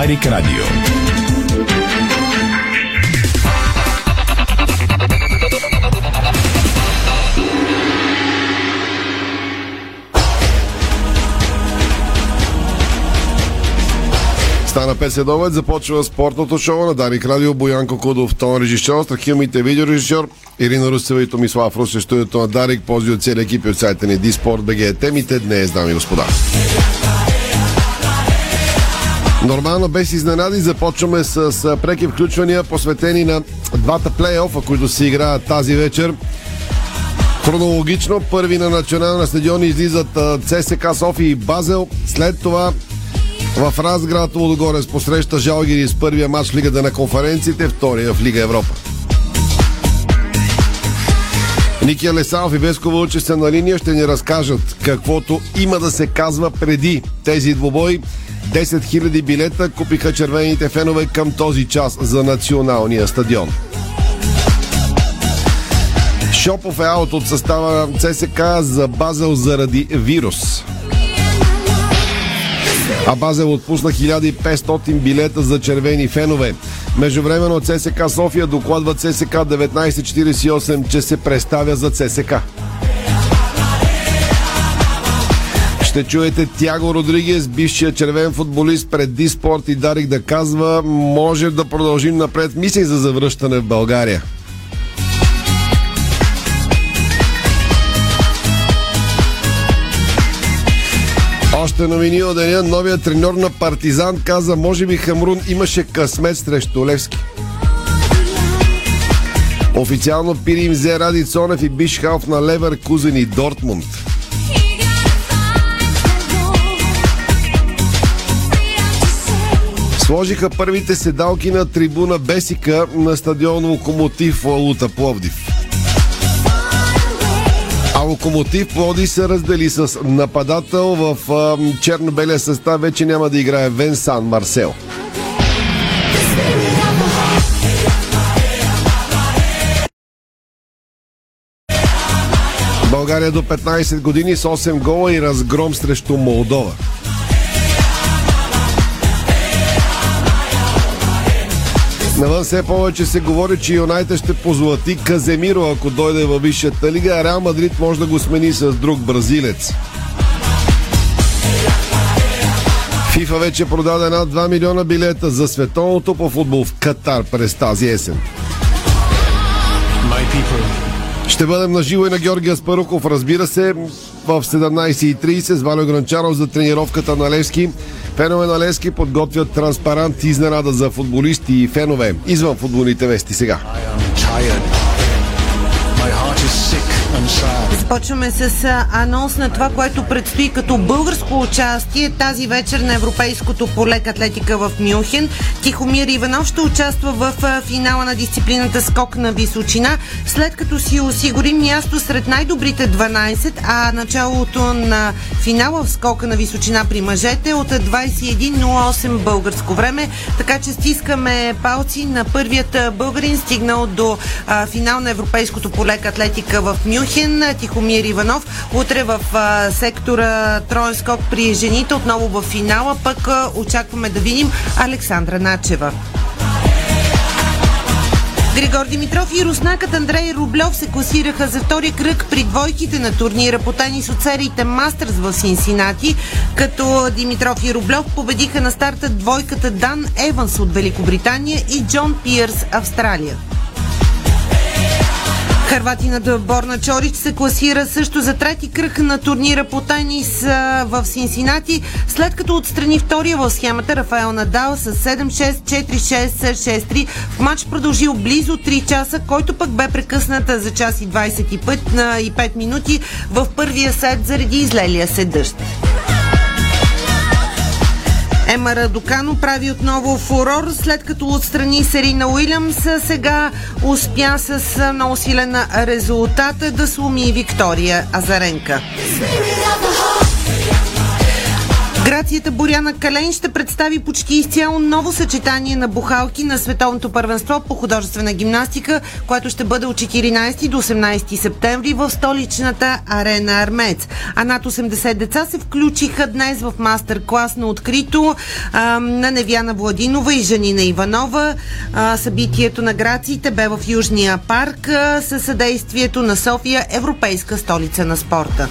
Дарик Радио. Стана 5 следобед, започва спортното шоу на Дарик Радио, Боянко Кудов, тон режисьор, Страхилмите видеорежисьор, Ирина Русева и Томислав Русе, студиото на Дарик, пози от целия екип и от сайта ни Диспорт БГ. Темите днес, дами и господа. Нормално, без изненади, започваме с, преки включвания, посветени на двата плейофа, които се играят тази вечер. Хронологично, първи на национална стадион излизат ЦСК София и Базел. След това в Разград Лудогорец посреща Жалгири с първия матч в Лигата на конференциите, втория в Лига Европа. Ники Алесанов и Беско Вълче са на линия, ще ни разкажат каквото има да се казва преди тези двобои. 10 000 билета купиха червените фенове към този час за националния стадион. Шопов е аут от състава на ЦСК за Базел заради вирус. А Базел отпусна 1500 билета за червени фенове. Междувременно ЦСК София докладва ЦСК 1948, че се представя за ЦСК. Ще чуете Тяго Родригес, бившия червен футболист пред Диспорт и Дарик да казва, може да продължим напред мисли за завръщане в България. Още новини от деня, новия треньор на Партизан каза, може би Хамрун имаше късмет срещу Левски. Официално Пири им взе Ради Цонев и Биш Халф на Левер Кузен и Дортмунд. Сложиха първите седалки на трибуна Бесика на стадион Локомотив Лута Пловдив. Локомотив Плоди се раздели с нападател в черно-белия състав. Вече няма да играе Венсан Марсел. България до 15 години с 8 гола и разгром срещу Молдова. Навън все повече се говори, че Юнайтед ще позлати Каземиро, ако дойде във Висшата лига, а Реал Мадрид може да го смени с друг бразилец. ФИФА вече продаде над 2 милиона билета за световното по футбол в Катар през тази есен. Ще бъдем на живо и на Георгия Спаруков, разбира се, в 17.30 с Валио Гранчаров за тренировката на Левски. Фенове на Левски подготвят транспарант изненада за футболисти и фенове. Извън футболните вести сега. Започваме с анонс на това, което предстои като българско участие тази вечер на Европейското полек атлетика в Мюнхен. Тихомир Иванов ще участва в финала на дисциплината скок на височина, след като си осигури място сред най-добрите 12, а началото на финала в скока на височина при мъжете от 21.08 българско време. Така че стискаме палци на първият българин, стигнал до финал на Европейското полек атлетика в Мюнхен. Тихомир Иванов. Утре в а, сектора троен скок при жените, отново в финала, пък а, очакваме да видим Александра Начева. Григор Димитров и руснакът Андрей Рублев се класираха за втори кръг при двойките на турнира по тенис от сериите Мастърс в Синсинати, като Димитров и Рублев победиха на старта двойката Дан Еванс от Великобритания и Джон Пиърс Австралия. Харватината Борна Чорич се класира също за трети кръг на турнира по тенис в Синсинати, след като отстрани втория в схемата Рафаел Надал с 7-6, 4-6, 6-3 в матч продължил близо 3 часа, който пък бе прекъсната за час и 25 и 5 минути в първия сет заради излелия се дъжд. Ема Радокано прави отново фурор, след като отстрани Серина Уилямс, сега успя с много силен резултат да сломи Виктория Азаренка. Грацията Боряна Кален ще представи почти изцяло ново съчетание на бухалки на Световното първенство по художествена гимнастика, което ще бъде от 14 до 18 септември в столичната арена Армец. А над 80 деца се включиха днес в мастер-клас на открито а, на Невяна Владинова и Жанина Иванова. А, събитието на грациите бе в Южния парк със съдействието на София, Европейска столица на спорта.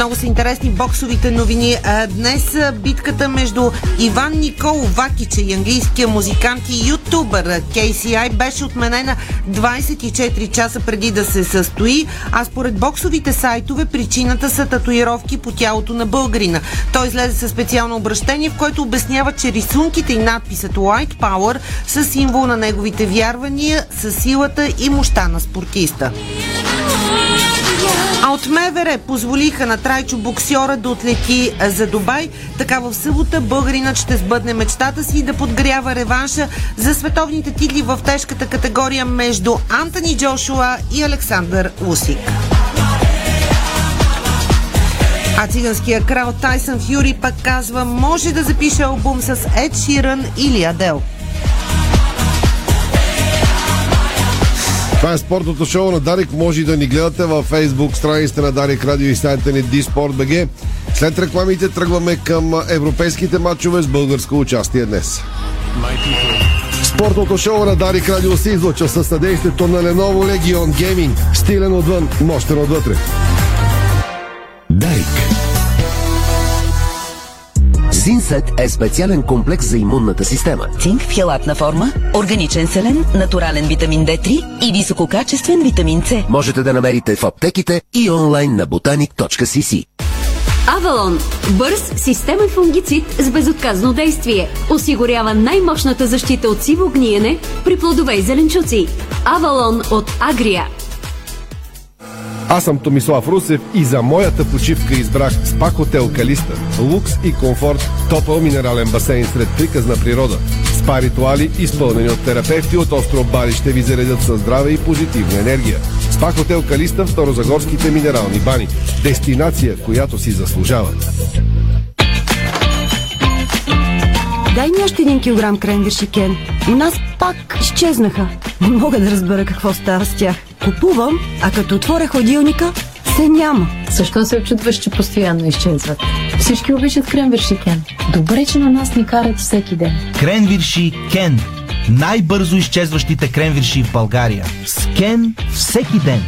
Много са интересни боксовите новини. Днес битката между Иван Никол Вакича и английския музикант и ютубър KCI беше отменена 24 часа преди да се състои, а според боксовите сайтове причината са татуировки по тялото на българина. Той излезе със специално обращение, в което обяснява, че рисунките и надписът White Power са символ на неговите вярвания, със силата и мощта на спортиста. А от МВР позволиха на Трайчо боксьора да отлети за Дубай. Така в събота българинът ще сбъдне мечтата си да подгрява реванша за световните титли в тежката категория между Антони Джошуа и Александър Усик. А циганския крал Тайсън Фюри пък казва, може да запише албум с Ед Ширан или Адел. Това е спортното шоу на Дарик. Може да ни гледате във Facebook страницата на Дарик Радио и сайта ни DSport.bg. След рекламите тръгваме към европейските матчове с българско участие днес. Спортното шоу на Дарик Радио се излъчва със съдействието на Lenovo Legion Gaming. Стилен отвън, мощен отвътре. Дарик. Синсет е специален комплекс за имунната система. Цинк в хелатна форма, органичен селен, натурален витамин D3 и висококачествен витамин С. Можете да намерите в аптеките и онлайн на botanica.cc. Авалон – бърз системен фунгицид с безотказно действие. Осигурява най-мощната защита от сиво гниене при плодове и зеленчуци. Авалон от Агрия. Аз съм Томислав Русев и за моята почивка избрах спа хотел Калиста. Лукс и комфорт, топъл минерален басейн сред приказна природа. Спа ритуали, изпълнени от терапевти от остров Бали, ще ви заредят със здраве и позитивна енергия. Спа хотел Калиста в Старозагорските минерални бани. Дестинация, която си заслужава. Дай ми още един килограм кренвирши, Кен. У нас пак изчезнаха. Не мога да разбера какво става с тях. Купувам, а като отворя хладилника, се няма. Защо се очудваш, че постоянно изчезват? Всички обичат кренвирши Кен. Добре, че на нас ни карат всеки ден. Кренвирши Кен. Най-бързо изчезващите кренвирши в България. С Кен всеки ден.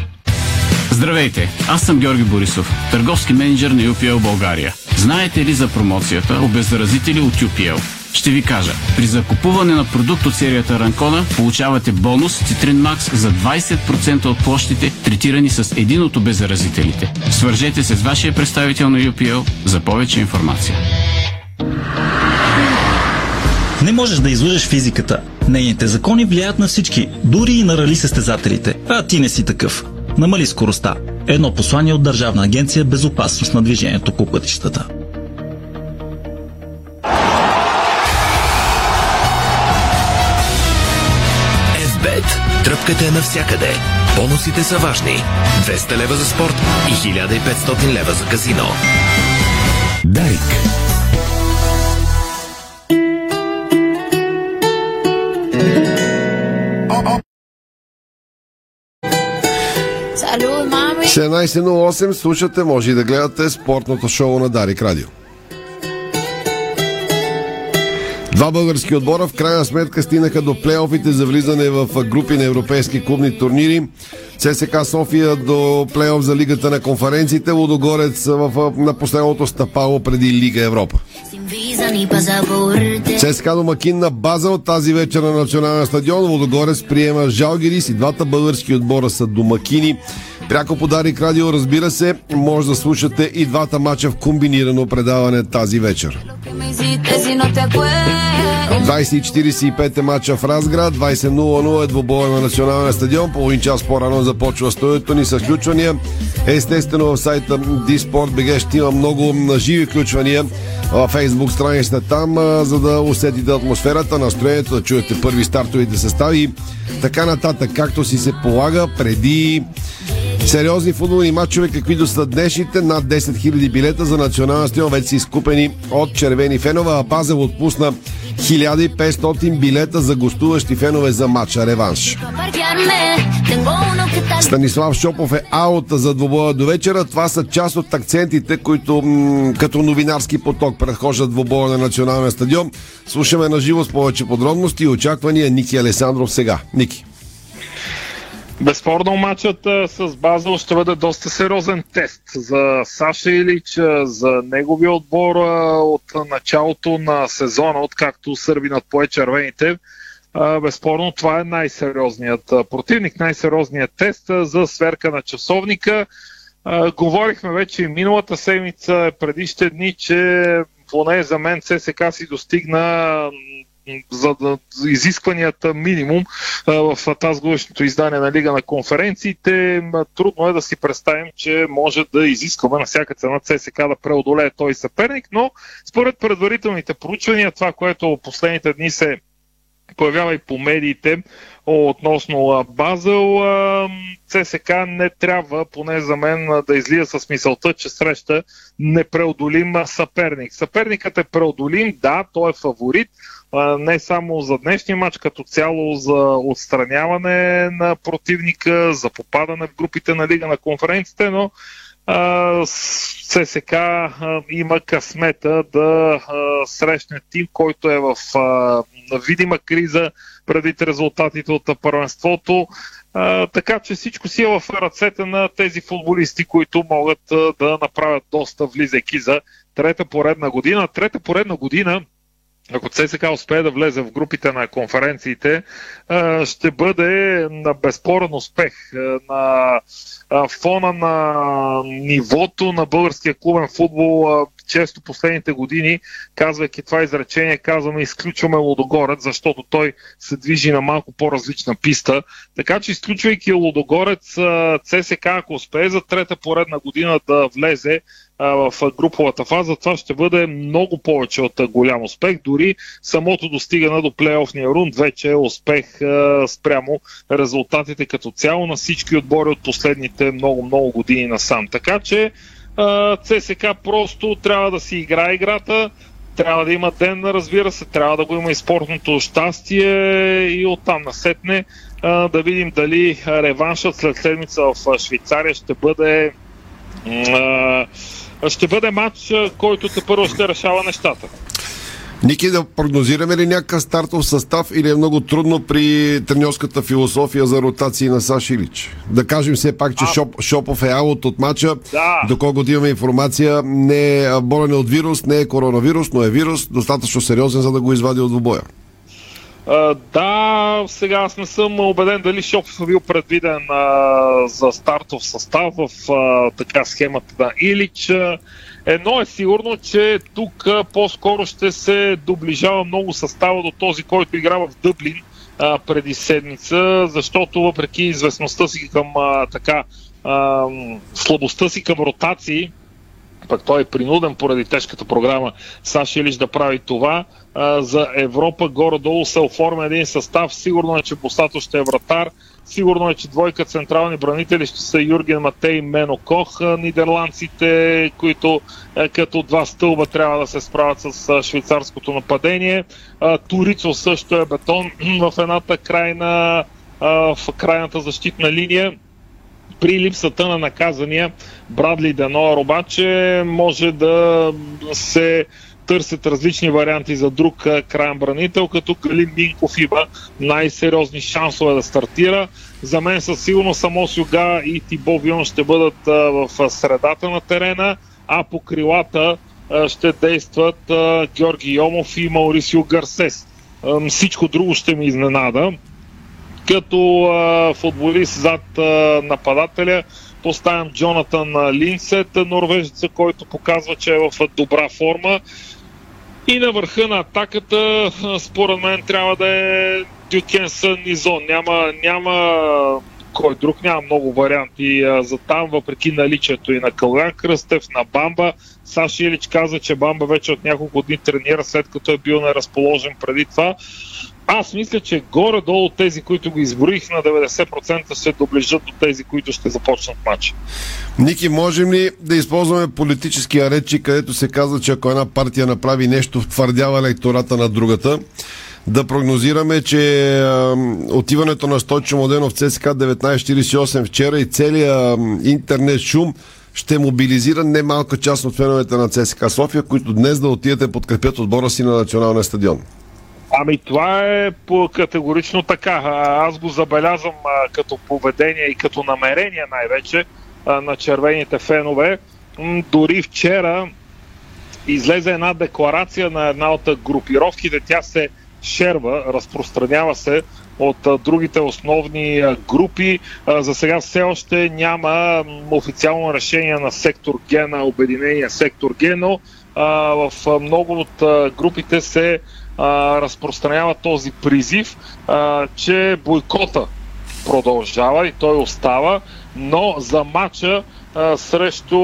Здравейте, аз съм Георги Борисов, търговски менеджер на UPL България. Знаете ли за промоцията Обеззаразители от UPL? Ще ви кажа. При закупуване на продукт от серията Ранкона получавате бонус Citrин Max за 20% от площите, третирани с един от обеззаразителите. Свържете се с вашия представител на UPL за повече информация. Не можеш да излъжеш физиката. Нейните закони влияят на всички, дори и на рали състезателите. А ти не си такъв. Намали скоростта. Едно послание от Държавна агенция Безопасност на движението по пътищата. Тръпката е навсякъде. Бонусите са важни. 200 лева за спорт и 1500 лева за казино. Дарик. Салют, мами! 17.08 слушате, може и да гледате спортното шоу на Дарик Радио. Два български отбора в крайна сметка стигнаха до плейофите за влизане в групи на европейски клубни турнири. ЦСК София до плейоф за Лигата на конференциите, Лудогорец в, на последното стъпало преди Лига Европа. ЦСКА домакин на база от тази вечер на националния стадион. Лудогорец приема Жалгирис и двата български отбора са домакини. Пряко подарик радио, разбира се, може да слушате и двата мача в комбинирано предаване тази вечер. 20.45 е мача в Разград, 20.00 е двобоя на националния стадион. Половин час по-рано започва стоето ни с включвания. Естествено в сайта DSport.bg ще има много живи включвания в фейсбук страницата там, за да усетите атмосферата, настроението, да чуете първи стартовите състави така нататък, както си се полага преди Сериозни футболни матчове, каквито са днешните, над 10 000 билета за национална стил вече са изкупени от червени фенове, а Пазел отпусна 1500 билета за гостуващи фенове за матча реванш. Станислав Шопов е аут за двобоя до вечера. Това са част от акцентите, които м- като новинарски поток предхождат двобоя на националния стадион. Слушаме на живо с повече подробности и очаквания Ники Алесандров сега. Ники. Безспорно матчът с Базел ще бъде доста сериозен тест за Саша Илич, за неговия отбор от началото на сезона, откакто Сърбинът пое червените. Безспорно това е най-сериозният противник, най-сериозният тест за сверка на часовника. Говорихме вече и миналата седмица, предишните дни, че поне за мен ССК си достигна за да, изискванията минимум в тази издание на Лига на конференциите. Трудно е да си представим, че може да изискваме на всяка цена ЦСК да преодолее този съперник, но според предварителните проучвания, това, което последните дни се появява и по медиите относно Базел. ЦСК не трябва, поне за мен, да излия с мисълта, че среща непреодолим съперник. Съперникът е преодолим, да, той е фаворит, не само за днешния матч, като цяло за отстраняване на противника, за попадане в групите на Лига на конференците, но ССК има късмета да срещне тим, който е в видима криза предвид резултатите от първенството. така че всичко си е в ръцете на тези футболисти, които могат да направят доста влизайки за трета поредна година. Трета поредна година ако ЦСК успее да влезе в групите на конференциите, ще бъде на безспорен успех. На фона на нивото на българския клубен футбол, често последните години, казвайки това изречение, казваме изключваме Лодогорец, защото той се движи на малко по-различна писта. Така че изключвайки Лодогорец, ЦСК, ако успее за трета поредна година да влезе, в груповата фаза, това ще бъде много повече от голям успех. Дори самото достигане до плейофния рунд вече е успех спрямо резултатите като цяло на всички отбори от последните много-много години насам. Така че ЦСК просто трябва да си играе играта, трябва да има ден, разбира се, трябва да го има и спортното щастие и оттам насетне да видим дали реваншът след седмица в Швейцария ще бъде ще бъде матч, който те първо ще решава нещата. Ники, да прогнозираме ли някакъв стартов състав или е много трудно при треньорската философия за ротации на Саш Илич? Да кажем все пак, че а... Шоп, Шопов е аут от матча. Да. Доколкото имаме информация, не е болен от вирус, не е коронавирус, но е вирус, достатъчно сериозен, за да го извади от двубоя. Да, сега аз не съм убеден дали Шопов е бил предвиден uh, за стартов състав в uh, така схемата на Илич. Едно е сигурно, че тук по-скоро ще се доближава много състава до този, който играва в Дъблин а, преди седмица, защото въпреки известността си към а, така а, слабостта си към ротации, пък той е принуден поради тежката програма Саши Илич да прави това. А, за Европа горе-долу се оформя един състав. Сигурно е, че Босато ще е вратар. Сигурно е, че двойка централни бранители ще са Юрген Матей и Мено Кох, нидерландците, които като два стълба трябва да се справят с швейцарското нападение. Турицо също е бетон в едната крайна, в крайната защитна линия при липсата на наказания Брадли Деноар обаче може да се търсят различни варианти за друг крайен бранител, като Галин Минков има най-сериозни шансове да стартира. За мен със сигурност само Сюга и Тибо Вион ще бъдат в средата на терена, а по крилата ще действат Георги Йомов и Маурисио Гарсес. Всичко друго ще ми изненада. Като футболист зад нападателя поставям Джонатан Линсет, норвежеца, който показва, че е в добра форма. И на върха на атаката, според мен, трябва да е Дюкенсън и. Няма, няма кой друг. Няма много варианти за там, въпреки наличието и на Калган Кръстев, на Бамба. Саши Илич каза, че Бамба вече от няколко дни тренира, след като е бил неразположен преди това. Аз мисля, че горе-долу тези, които го изброих на 90% се доближат до тези, които ще започнат матча. Ники, можем ли да използваме политическия речи, където се казва, че ако една партия направи нещо, втвърдява електората на другата? Да прогнозираме, че отиването на Стойчо Моденов в ЦСК 1948 вчера и целият интернет шум ще мобилизира немалка част от феновете на ЦСКА София, които днес да отидат да подкрепят отбора си на националния стадион. Ами това е по категорично така. Аз го забелязвам като поведение и като намерение най-вече на червените фенове. Дори вчера излезе една декларация на една от групировките. Тя се шерва, разпространява се от другите основни групи. За сега все още няма официално решение на сектор Г, на обединения сектор Г, но в много от групите се разпространява този призив, че бойкота продължава и той остава, но за матча срещу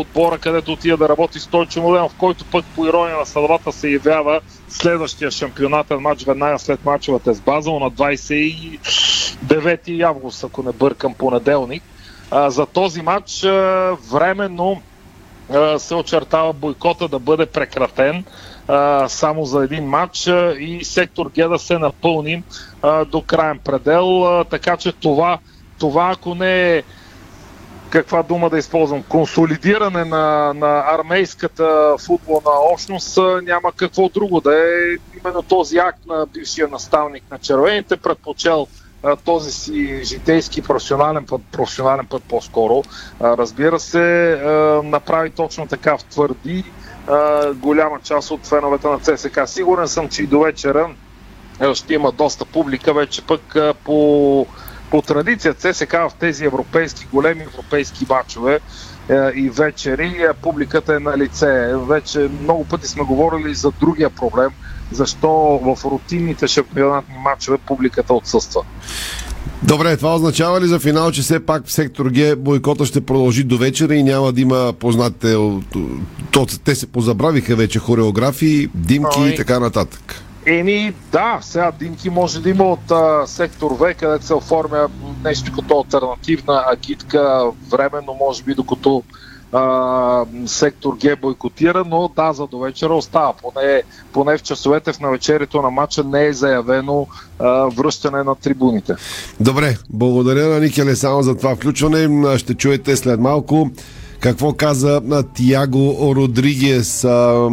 отбора, където отида да работи Стойчо Младенов, който пък по ирония на съдбата се явява следващия шампионатен матч веднага след мачовете с Базел на 29 август, ако не бъркам понеделник. За този матч временно се очертава бойкота да бъде прекратен само за един матч и сектор Г да се напълни до крайен предел. Така че това, това ако не е каква дума да използвам, консолидиране на, на армейската футболна общност, няма какво друго да е именно този акт на бившия наставник на червените, предпочел този си житейски професионален път, професионален път по-скоро. Разбира се, направи точно така в твърди голяма част от феновете на ЦСК. Сигурен съм, че и до вечера ще има доста публика, вече пък по, по традиция ЦСК в тези европейски, големи европейски матчове а, и вечери а, публиката е на лице. Вече много пъти сме говорили за другия проблем, защо в рутинните шампионатни матчове публиката отсъства. Добре, това означава ли за финал, че все пак в сектор Г бойкота ще продължи до вечера и няма да има познатите, то, те се позабравиха вече хореографии, димки Ой. и така нататък. Еми, да, сега димки може да има от а, сектор В, където се оформя нещо като альтернативна агитка, временно, може би, докато а, сектор Г бойкотира, но да, за до вечера остава. Поне, поне в часовете в навечерието на матча не е заявено а, връщане на трибуните. Добре, благодаря на Ники Алесано за това включване. Ще чуете след малко какво каза Тиаго Родригес. А,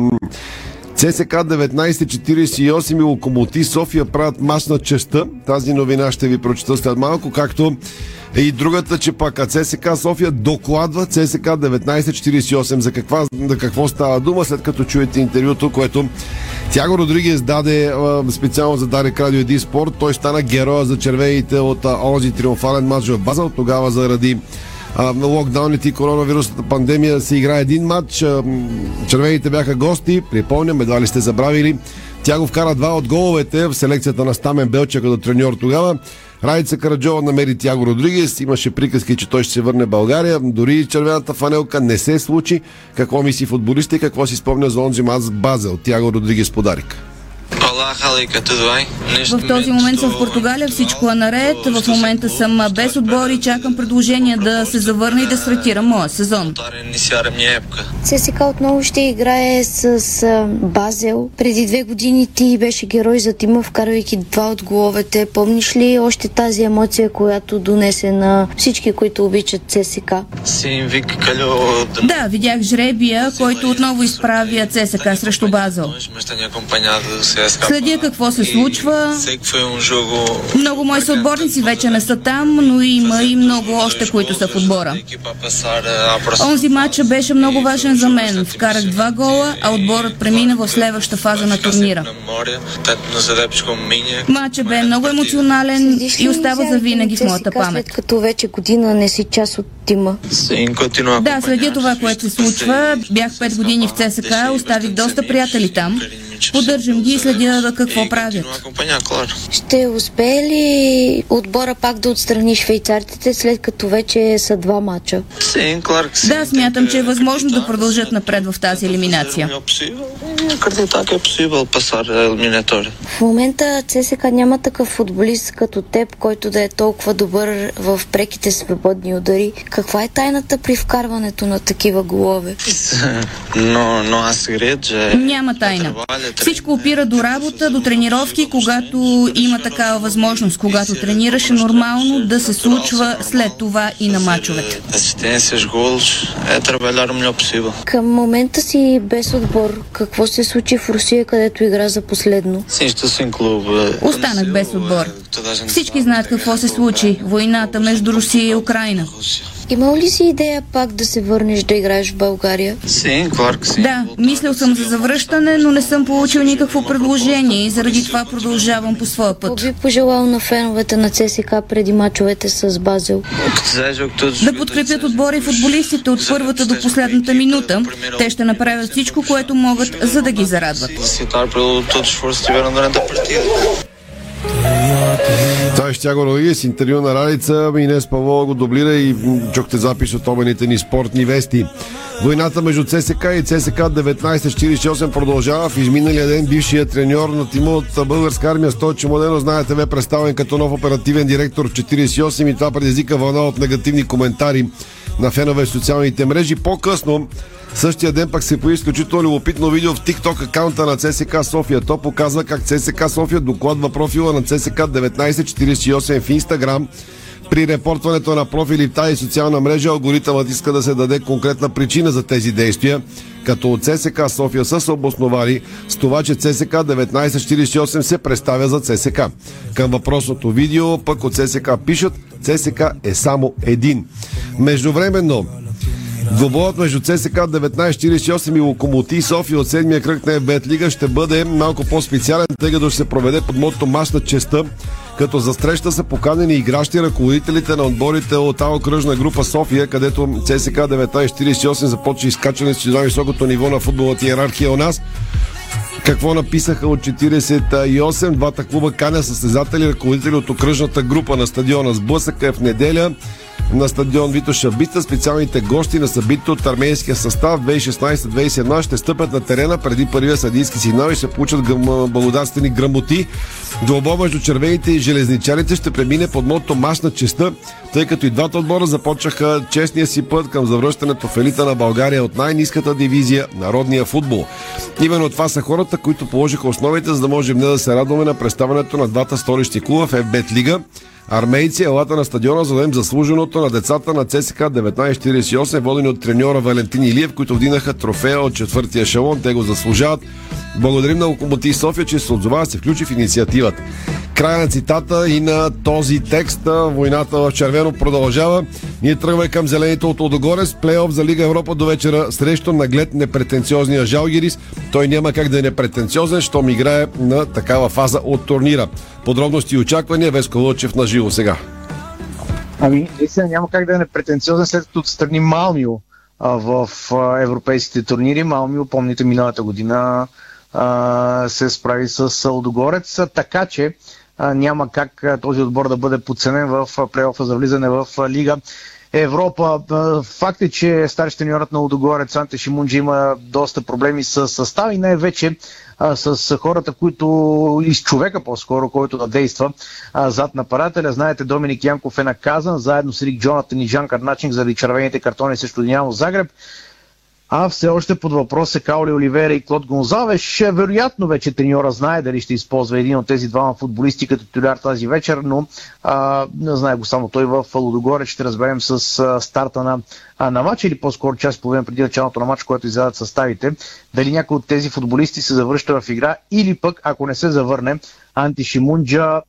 ЦСК 1948 и Локомотив София правят мач на честа. Тази новина ще ви прочета след малко, както и другата, че пак ЦСК София докладва ЦСК 1948. За, каква, за какво става дума, след като чуете интервюто, което Тяго Родригес даде специално за Дарик Радио Еди Спорт. Той стана героя за червените от онзи триумфален матч в Базел. Тогава заради а, локдауните и коронавирусната пандемия се игра един матч. А, червените бяха гости. Припомням, едва ли сте забравили. Тя го вкара два от головете в селекцията на Стамен Белча като треньор тогава. Райца Караджова намери Тяго Родригес. Имаше приказки, че той ще се върне в България. Дори червената фанелка не се случи. Какво мисли футболиста и какво си спомня за онзи мач в Базел? Тяго Родригес подарик. В този момент съм в Португалия, всичко е наред. В момента съм без отбор и чакам предложение да се завърна и да стартирам моя сезон. ЦСК отново ще играе с Базел. Преди две години ти беше герой за тима, вкарвайки два от головете. Помниш ли още тази емоция, която донесе на всички, които обичат ЦСК? Да, видях жребия, който отново изправя ЦСК срещу Базел. Следя какво се случва. Много мои съотборници вече не са там, но има и много още, които са в отбора. Онзи матч беше много важен за мен. Вкарах два гола, а отборът премина в следваща фаза на турнира. Матчът бе много емоционален и остава за винаги в моята памет. Като вече година не си част от тима. Да, следя това, което се случва. Бях 5 години в ЦСК, оставих доста приятели там. Поддържам ги и следя да какво правят. Ще успее ли отбора пак да отстрани швейцарците, след като вече са два мача? Да, смятам, че е възможно да продължат напред в тази елиминация. В момента ЦСК няма такъв футболист като теб, който да е толкова добър в преките свободни удари. Каква е тайната при вкарването на такива голове? Но, но аз Няма тайна. Всичко опира до работа, до тренировки, когато има такава възможност. Когато тренираш е нормално да се случва след това и на мачовете. Към момента си без отбор. Какво се случи в Русия, където игра за последно? Останах без отбор. Всички знаят какво се случи. Войната между Русия и Украина. Имал ли си идея пак да се върнеш да играеш в България? Да, мислил съм за завръщане, но не съм получил никакво предложение и заради това продължавам по своя път. Би пожелал на феновете на ЦСК преди мачовете с Базел? Да подкрепят отбора и футболистите от първата до последната минута. Те ще направят всичко, което могат, за да ги зарадват. Щяго Родиге с интервю на Ралица. Инес Павлова го дублира и чухте запис от обените ни спортни вести. Войната между ЦСК и ЦСК 1948 продължава. В изминалия ден бившият треньор на тима от българска армия Стойче Модено, знаете, бе представен като нов оперативен директор в 48 и това предизвика вълна от негативни коментари на фенове в социалните мрежи. По-късно Същия ден пък се появи изключително любопитно видео в TikTok акаунта на ЦСК София. То показва как ЦСК София докладва профила на ЦСК 1948 в Инстаграм. При репортването на профили в тази социална мрежа алгоритъмът иска да се даде конкретна причина за тези действия, като от ЦСК София са се обосновали с това, че ЦСК 1948 се представя за ЦСК. Към въпросното видео пък от ЦСК пишат ЦСК е само един. Междувременно Двобоят между ЦСК 1948 и Локомотив София от седмия кръг на ЕБЕТ Лига ще бъде малко по-специален, тъй като ще се проведе под мотото Мач на честа, като за среща са поканени игращи ръководителите на отборите от АО кръжна група София, където ЦСК 1948 започва изкачане с най-високото ниво на футболната иерархия у нас. Какво написаха от 48? Двата клуба каня състезатели, ръководители от окръжната група на стадиона. Сблъсъка е в неделя на стадион Вито Шабита. Специалните гости на събитието от армейския състав 2016-2017 ще стъпят на терена преди първия съдийски сигнал и ще получат благодарствени грамоти. Двобо между червените и железничарите ще премине под мото Маш на честа, тъй като и двата отбора започнаха честния си път към завръщането в елита на България от най-низката дивизия народния футбол. Именно това са хората, които положиха основите, за да можем не да се радваме на представянето на двата столищни клуба в ФБТ Лига. Армейци, елата на стадиона, за да им заслуженото на децата на ЦСК 1948, водени от треньора Валентин Илиев, които вдинаха трофея от четвъртия шалон. Те го заслужават. Благодарим на Локомотив София, че се отзова се включи в инициативата. Края на цитата и на този текст. Войната в червено продължава. Ние тръгваме към зелените от Лодогорец. Плейоф за Лига Европа до вечера срещу наглед непретенциозния Жалгирис. Той няма как да е непретенциозен, щом играе на такава фаза от турнира. Подробности и очаквания Веско Лъчев на живо сега. Ами, наистина няма как да е непретенциозен, след като отстрани Малмио в европейските турнири. Малмио, помните, миналата година се справи с Лодогорец, така че няма как този отбор да бъде подценен в плейофа за влизане в Лига Европа. Факт е, че старши треньорът на Лудогорец Анте Шимунджи има доста проблеми с състав и най-вече с хората, които и с човека по-скоро, който да действа зад нападателя. Знаете, Доминик Янков е наказан заедно с Рик Джонатан и Жан Карначинг заради червените картони срещу Динамо Загреб а все още под въпрос е Каули Оливера и Клод Гонзавеш. Вероятно вече треньора знае дали ще използва един от тези двама футболисти като титуляр тази вечер, но а, не знае го само той в Лудогорец. Ще разберем с а, старта на, а, на матч или по-скоро час половина преди началото на матч, който изядат съставите. Дали някой от тези футболисти се завръща в игра или пък, ако не се завърне, Анти Шимунджа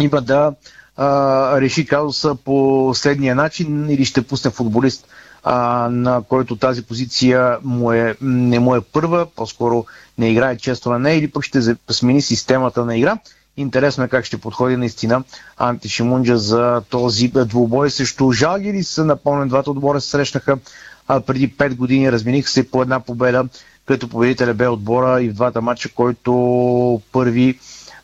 има да а, реши казуса по следния начин или ще пусне футболист а, на който тази позиция му е, не му е първа, по-скоро не играе често на нея или пък ще смени системата на игра. Интересно е как ще подходи наистина Анти Шимунджа за този двубой срещу Жалгирис. Напомням, двата отбора се срещнаха а, преди 5 години, размениха се по една победа. където победителя бе отбора и в двата матча, който първи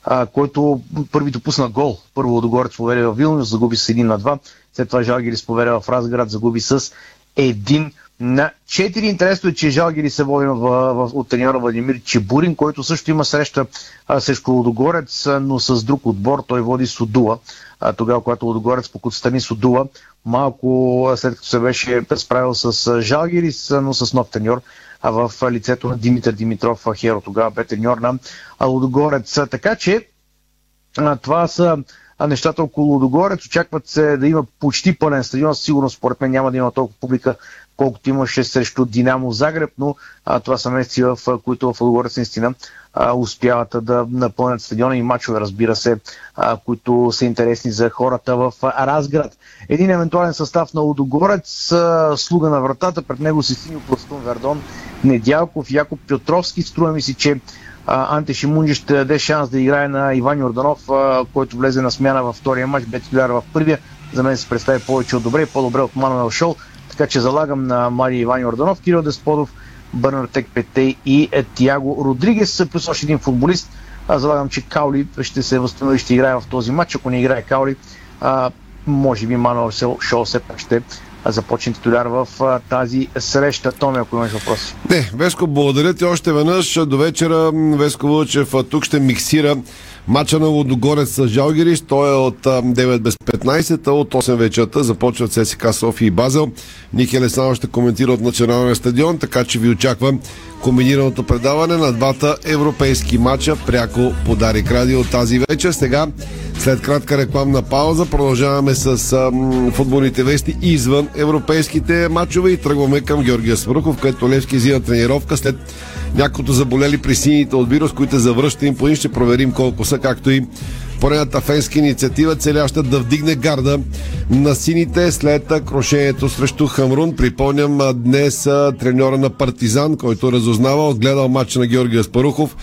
а, който първи допусна гол. Първо Лудогорец поведе в Вилнюс, загуби с 1 на 2. След това Жалгирис поведе в Разград, загуби с 1 на 4. Интересно е, че Жалгири се води в, в, от треньора Владимир Чебурин, който също има среща а, срещу Лудогорец, но с друг отбор. Той води Судула. А, тогава, когато Лудогорец покотстани Судула, малко след като се беше справил с Жалгирис, но с нов треньор а в лицето на Димитър Димитров Херо, тогава бе треньор на Лудогорец. Така че това са нещата около Лудогорец. Очакват се да има почти пълен стадион. Сигурно според мен няма да има толкова публика, колкото имаше срещу Динамо Загреб, но а, това са месеци, в които в Лудогорец наистина а, успяват да напълнят стадиона и мачове, разбира се, а, които са интересни за хората в Разград. Един евентуален състав на Лудогорец, а, слуга на вратата, пред него си Синьо Пластун Вердон, Недялков, Якоб Петровски. Струва ми си, че а, Анте Шимунджи ще даде шанс да играе на Иван Йорданов, който влезе на смяна във втория матч, бе титуляр в първия. За мен се представи повече от добре и по-добре от Мануел Шол. Така че залагам на Мари Иван Йорданов, Кирил Десподов, Бърнар Тек Петей и Тиаго Родригес, плюс още един футболист. Аз залагам, че Каули ще се възстанови, ще играе в този матч. Ако не играе Каули, може би Мануел Шол все пак ще започне титуляр в тази среща. Томи, ако имаш въпроси. Не, Веско, благодаря ти още веднъж. До вечера Веско Вълчев тук ще миксира Мача на Лодогорец с Жалгирис, той е от 9 без 15, а от 8 вечерта започват ССК София и Базел. Ники Леснава ще коментира от националния стадион, така че ви очаквам комбинираното предаване на двата европейски матча пряко по Дарик Радио тази вечер. Сега, след кратка рекламна пауза, продължаваме с ам, футболните вести извън европейските матчове и тръгваме към Георгия Спарухов, където Левски взима тренировка след няколкото заболели при сините от вирус, които завръща им по ще проверим колко са, както и поредната фенска инициатива, целяща да вдигне гарда на сините след крошението срещу Хамрун. Припомням днес треньора на Партизан, който разузнава, гледал матча на Георгия Спарухов.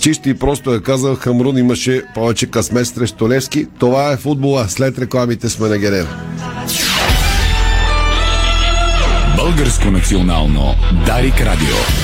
Чисто и просто е казал, Хамрун имаше повече късмет срещу Левски. Това е футбола. След рекламите сме на Генева. Българско национално Дарик Радио.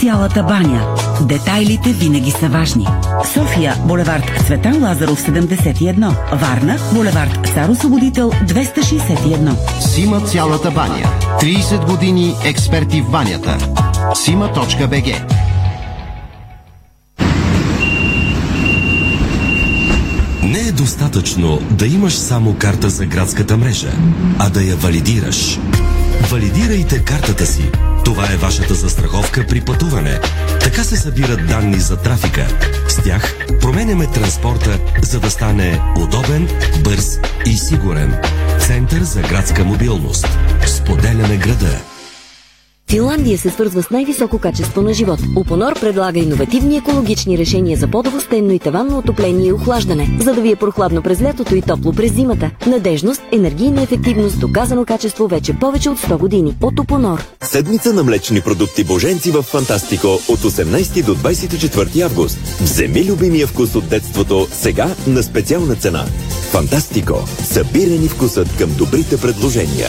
Цялата баня. Детайлите винаги са важни. София, булевард Цветан Лазаров 71. Варна, булевард Цар Освободител 261. Сима цялата баня. 30 години експерти в банята. Сима.бг Не е достатъчно да имаш само карта за градската мрежа, а да я валидираш. Валидирайте картата си. Това е вашата застраховка при пътуване. Така се събират данни за трафика. С тях променяме транспорта, за да стане удобен, бърз и сигурен. Център за градска мобилност. Споделяме града. Финландия се свързва с най-високо качество на живот. Опонор предлага иновативни екологични решения за по-добро стенно и таванно отопление и охлаждане, за да ви е прохладно през лятото и топло през зимата. Надежност, енергийна ефективност, доказано качество вече повече от 100 години. От Опонор. Седмица на млечни продукти Боженци в Фантастико от 18 до 24 август. Вземи любимия вкус от детството сега на специална цена. Фантастико. Събирани вкусът към добрите предложения.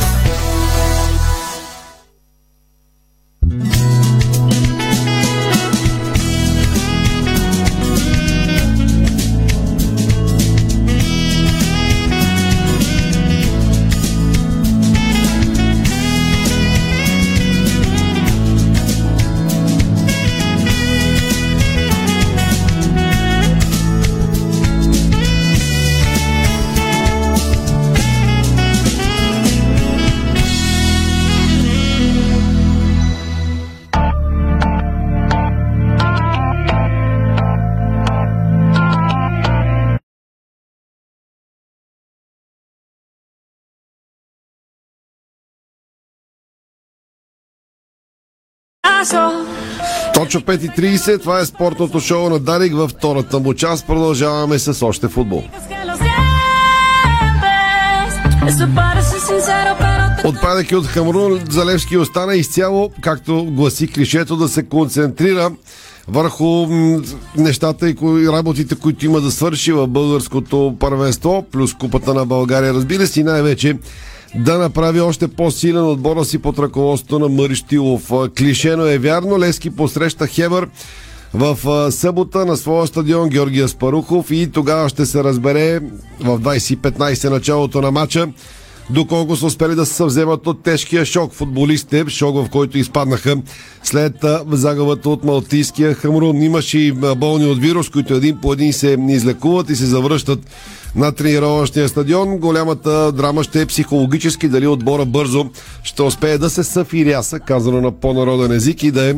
Точно 5.30, това е спортното шоу на Дарик във втората му част. Продължаваме с още футбол. Отпадък от Хамрун Залевски остана изцяло, както гласи клишето, да се концентрира върху нещата и работите, които има да свърши в българското първенство, плюс купата на България, разбира се, и най-вече да направи още по-силен отбора си под ръководството на Марищилов. Клишено е вярно, Лески посреща Хебър в събота на своя стадион Георгия Спарухов и тогава ще се разбере в 2015 началото на матча доколко са успели да се съвземат от тежкия шок футболистите, шок в който изпаднаха след загубата от Малтийския Хамрун. Имаше и болни от вирус, които един по един се излекуват и се завръщат на тренировъчния стадион. Голямата драма ще е психологически дали отбора бързо ще успее да се съфиряса, казано на по-народен език и да е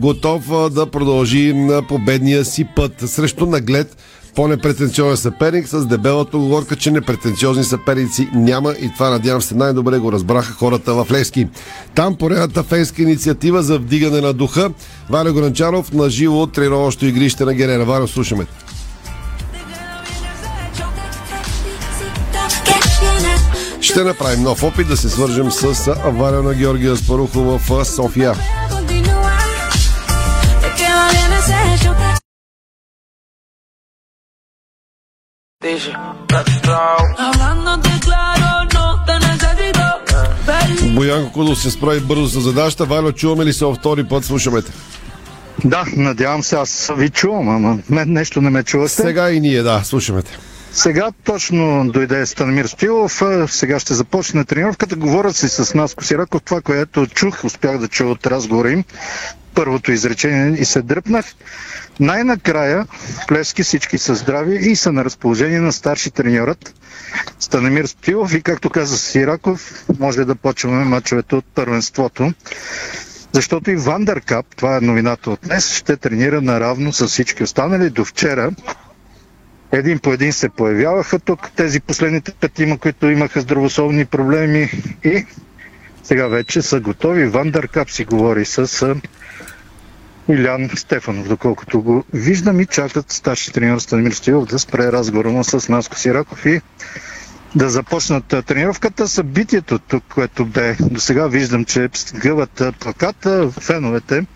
готов да продължи на победния си път срещу наглед по-непретенциозен съперник с дебелата оговорка, че непретенциозни съперници няма и това надявам се най-добре го разбраха хората в Левски. Там поредната фенска инициатива за вдигане на духа. Валя Горанчаров на живо от тренировъчно игрище на Герена. Валя, слушаме. Ще направим нов опит да се свържем с Валя на Георгия Спарухова в София. Боянко Кудов се справи бързо с задачата. Валя, чуваме ли се във втори път? Слушаме те. Да, надявам се, аз ви чувам, ама мен нещо не ме чувате. Сега и ние, да, слушаме те. Сега точно дойде Станамир Спилов, сега ще започне тренировката. Говорят си с нас Косираков, това, което чух, успях да чуя от разговора им, първото изречение и се дръпнах. Най-накрая в Левски всички са здрави и са на разположение на старши треньорът Станемир Спилов и както каза Сираков, може да почваме мачовете от първенството. Защото и Вандеркап, това е новината от днес, ще тренира наравно с всички останали. До вчера един по един се появяваха тук тези последните петима, които имаха здравословни проблеми и сега вече са готови. Вандеркап си говори с Илян Стефанов, доколкото го виждам и чакат старши треньор Станимир Стоилов да спре разговора му с Наско Сираков и да започнат тренировката. Събитието тук, което бе до сега, виждам, че гъват плаката, феновете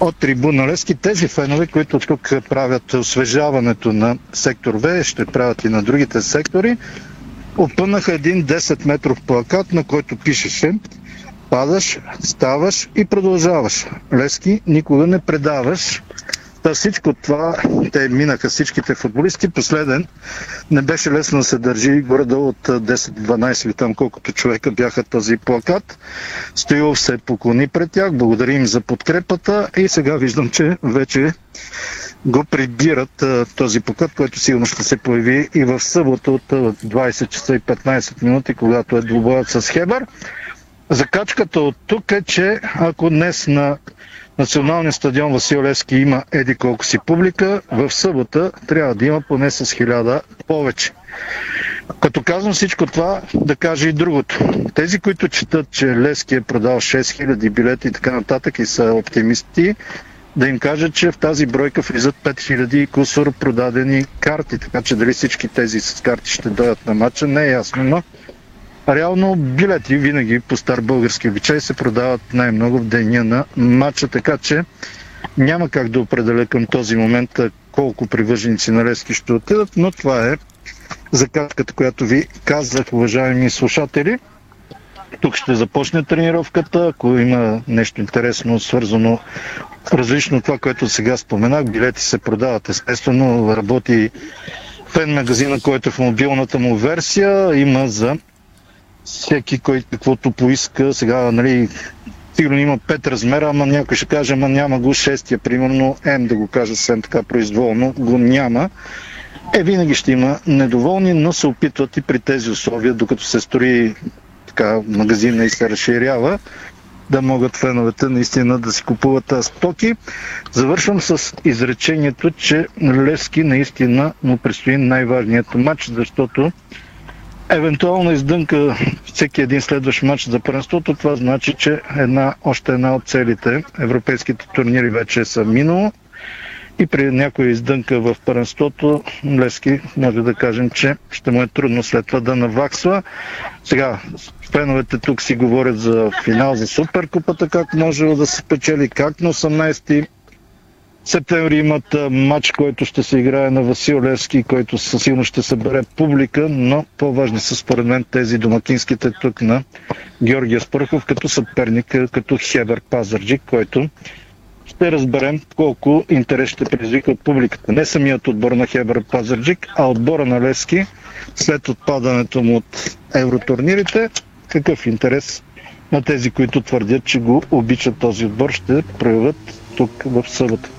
от трибуна Лески. Тези фенове, които тук правят освежаването на сектор В, ще правят и на другите сектори, опънаха един 10 метров плакат, на който пишеше падаш, ставаш и продължаваш. Лески, никога не предаваш. Та всичко това, те минаха всичките футболисти. Последен не беше лесно да се държи горе от 10-12 или там колкото човека бяха този плакат. Стоилов се поклони пред тях, благодари им за подкрепата и сега виждам, че вече го прибират този плакат, който сигурно ще се появи и в събота от 20 часа и 15 минути, когато е двубоят с Хебър. Закачката от тук е, че ако днес на Националния стадион Васил Левски има еди колко си публика, в събота трябва да има поне с хиляда повече. Като казвам всичко това, да кажа и другото. Тези, които четат, че Лески е продал 6000 билети и така нататък и са оптимисти, да им кажа, че в тази бройка влизат 5000 кусор продадени карти, така че дали всички тези с карти ще дойдат на матча, не е ясно, но Реално билети винаги по стар български обичай се продават най-много в деня на матча, така че няма как да определя към този момент колко привърженици на Лески ще отидат, но това е закатката, която ви казах, уважаеми слушатели. Тук ще започне тренировката. Ако има нещо интересно, свързано различно от това, което сега споменах, билети се продават. Естествено, работи фен магазина, който е в мобилната му версия. Има за всеки, който каквото поиска. Сега, нали, сигурно има пет размера, ама някой ще каже, ама няма го шестия, примерно, М да го кажа съвсем така произволно, го няма. Е, винаги ще има недоволни, но се опитват и при тези условия, докато се строи така, магазина и се разширява, да могат феновете наистина да си купуват тази стоки. Завършвам с изречението, че Левски наистина му предстои най-важният матч, защото евентуално издънка всеки един следващ матч за първенството, това значи, че една, още една от целите европейските турнири вече са минало и при някоя издънка в първенството, Левски може да кажем, че ще му е трудно след това да наваксва. Сега, феновете тук си говорят за финал за Суперкупата, как може да се печели, как на 18 септември имат матч, който ще се играе на Васил Левски, който със сигурност ще събере публика, но по-важни са според мен тези домакинските тук на Георгия Спърхов като съперник, като Хебер Пазарджик, който ще разберем колко интерес ще предизвика от публиката. Не самият отбор на Хебър Пазарджик, а отбора на Лески след отпадането му от евротурнирите. Какъв интерес на тези, които твърдят, че го обичат този отбор, ще проявят тук в събота.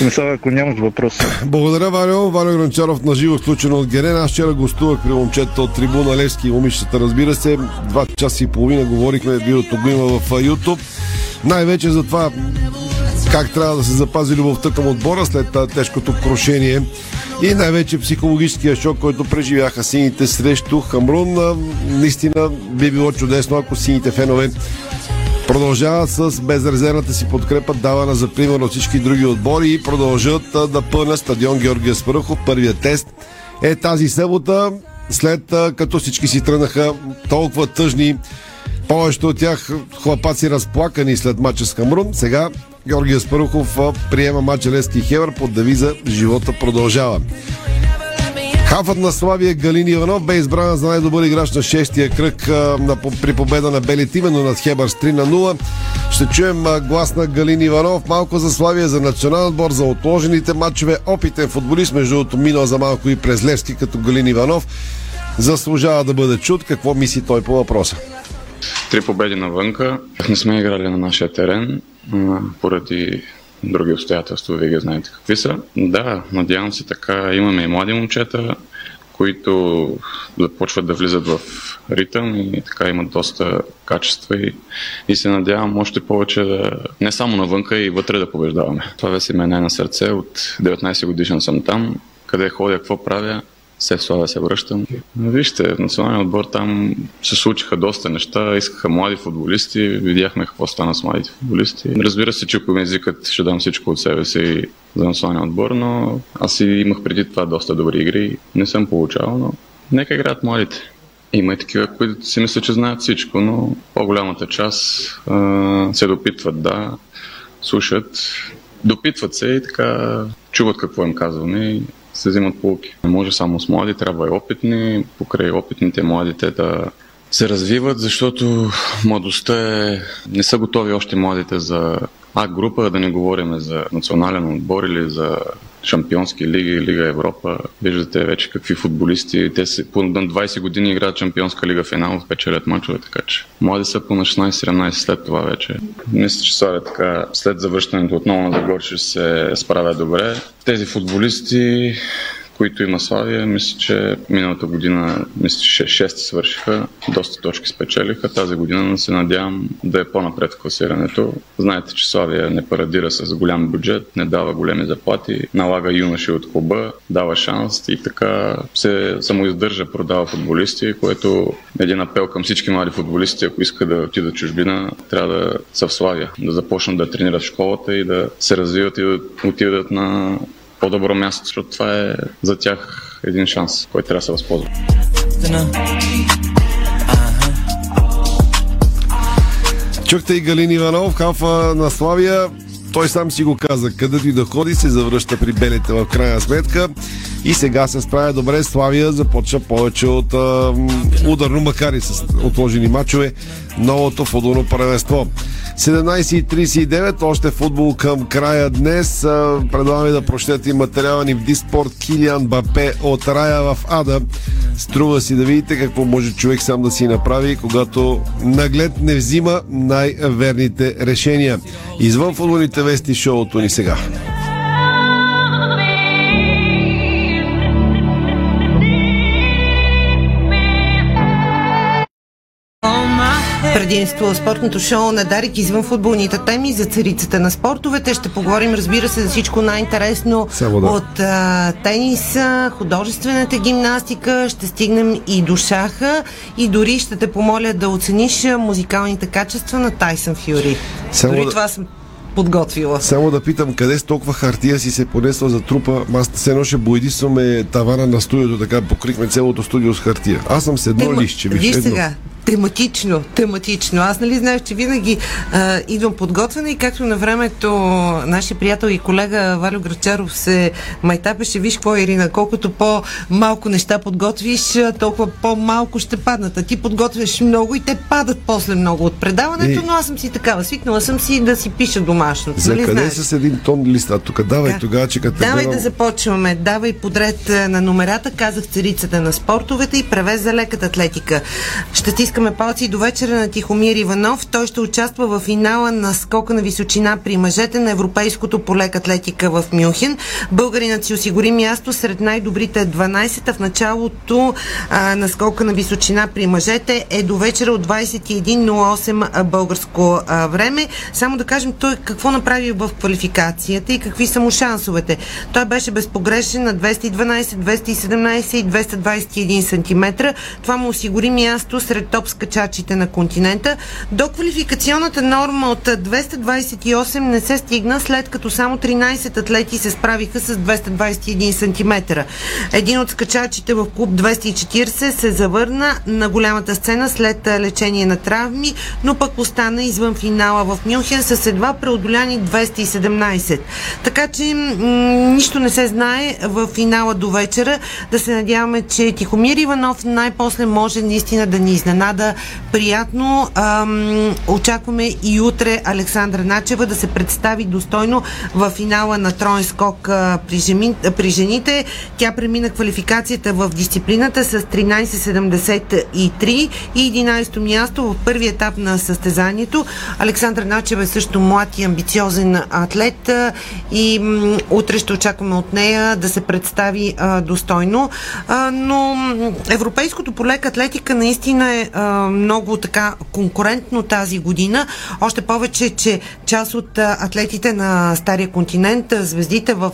Мисля, ако нямаш въпрос. Благодаря, Валио. Валио Гранчаров на живо включено от Герена. Аз вчера гостувах при момчета от трибуна Левски и момичетата, разбира се. Два часа и половина говорихме, видеото го има в YouTube. Най-вече за това как трябва да се запази любовта към отбора след тежкото крушение и най-вече психологическия шок, който преживяха сините срещу Хамрун. Наистина би било чудесно, ако сините фенове продължават с безрезервната си подкрепа, давана за пример от всички други отбори и продължат да пълнят стадион Георгия Спарухов. Първият тест е тази събота, след като всички си тръгнаха толкова тъжни повечето от тях хлапаци разплакани след мача с Камрун. Сега Георгия Спарухов приема мача Лески Хевър под девиза Живота продължава. Хафът на Славия Галин Иванов бе избран за най-добър играч на шестия кръг на, при победа на Белит, именно над Хебър с 3 на 0. Ще чуем глас на Галин Иванов. Малко за Славия, за национален отбор, за отложените матчове. Опитен футболист, между другото, минал за малко и през Левски, като Галин Иванов. Заслужава да бъде чут. Какво мисли той по въпроса? Три победи навънка. Не сме играли на нашия терен поради други обстоятелства, вие ги знаете какви са. Да, надявам се така. Имаме и млади момчета, които започват да влизат в ритъм и така имат доста качества и, и се надявам още повече да не само навънка и вътре да побеждаваме. Това веси ме най на сърце. От 19 годишен съм там. Къде ходя, какво правя, все в Славя се връщам. Вижте, в националния отбор там се случиха доста неща, искаха млади футболисти, видяхме какво стана с младите футболисти. Разбира се, че ако ме езикът, ще дам всичко от себе си за националния отбор, но аз и имах преди това доста добри игри, не съм получавал, но нека играят младите. Има и такива, които си мислят, че знаят всичко, но по-голямата част а, се допитват, да, слушат, допитват се и така чуват какво им казваме се взимат полуки. Не може само с млади, трябва и опитни, покрай опитните младите да се развиват, защото младостта е... не са готови още младите за А група, да не говорим за национален отбор или за шампионски лиги, Лига Европа. Виждате вече какви футболисти. Те се по 20 години играят шампионска лига финал, печелят мачове, така че. Млади са по на 16-17 след това вече. Мисля, че Славя така след завръщането отново на Загор ще се справя добре. Тези футболисти които има Славия. Мисля, че миналата година, мисля, че 6 свършиха, доста точки спечелиха. Тази година се надявам да е по-напред в класирането. Знаете, че Славия не парадира с голям бюджет, не дава големи заплати, налага юноши от клуба, дава шанс и така се самоиздържа, продава футболисти, което е един апел към всички млади футболисти, ако искат да отидат чужбина, трябва да са в Славия, да започнат да тренират в школата и да се развиват и да отидат на по-добро място, защото това е за тях един шанс, който трябва да се възползва. Чухте и Галин Иванов, халфа на Славия. Той сам си го каза, където и да ходи, се завръща при белите в крайна сметка. И сега се справя добре. Славия започва повече от а, ударно, макар и с отложени мачове, новото футболно първенство. 17.39, още футбол към края днес. Предлагаме да прочетете материала ни в Диспорт Килиан Бапе от Рая в Ада. Струва си да видите какво може човек сам да си направи, когато наглед не взима най-верните решения. Извън футболните вести шоуто ни сега. Предимство спортното шоу на Дарик извън футболните теми за царицата на спортовете. Ще поговорим, разбира се, за всичко най-интересно да. от а, тениса, художествената гимнастика, ще стигнем и до шаха и дори ще те помоля да оцениш музикалните качества на Тайсън Фюри. Само дори да... това съм подготвила. Само да питам, къде с толкова хартия си се понесла за трупа? Аз се ноше боядисваме тавана на студиото, така покрихме цялото студио с хартия. Аз съм с едно Тема... лище. Виж едно. сега, тематично, тематично. Аз нали знаех, че винаги а, идвам подготвена и както на времето нашия приятел и колега Валю Грачаров се майтапеше, виж какво Ирина, колкото по-малко неща подготвиш, толкова по-малко ще паднат. А ти подготвяш много и те падат после много от предаването, И- но аз съм си такава. Свикнала съм си да си пиша домашното. За нали къде знаеш? с един тон листа? Тук давай Да. тогава, че като Давай гледам- да започваме. Давай подред на номерата. Казах царицата на спортовете и превез за леката атлетика. Ще стискаме палци до вечера на Тихомир Иванов. Той ще участва в финала на скока на височина при мъжете на Европейското по лек атлетика в Мюнхен. Българинът си осигури място сред най-добрите 12 в началото а, на скока на височина при мъжете е до вечера от 21.08 а, българско а, време. Само да кажем той какво направи в квалификацията и какви са му шансовете. Той беше безпогрешен на 212, 217 и 221 см. Това му осигури място сред топ скачачите на континента. До квалификационната норма от 228 не се стигна, след като само 13 атлети се справиха с 221 см. Един от скачачите в клуб 240 се завърна на голямата сцена след лечение на травми, но пък остана извън финала в Мюнхен с едва преодоляни 217. Така че м- нищо не се знае в финала до вечера. Да се надяваме, че Тихомир Иванов най-после може наистина да ни изненада приятно. Ам, очакваме и утре Александра Начева да се представи достойно в финала на троен скок а, при, жеми, а, при жените. Тя премина квалификацията в дисциплината с 13.73 и 11-то място в първи етап на състезанието. Александра Начева е също млад и амбициозен атлет а, и м, утре ще очакваме от нея да се представи а, достойно. А, но европейското полека атлетика наистина е много така конкурентно тази година. Още повече, че част от атлетите на Стария континент, звездите в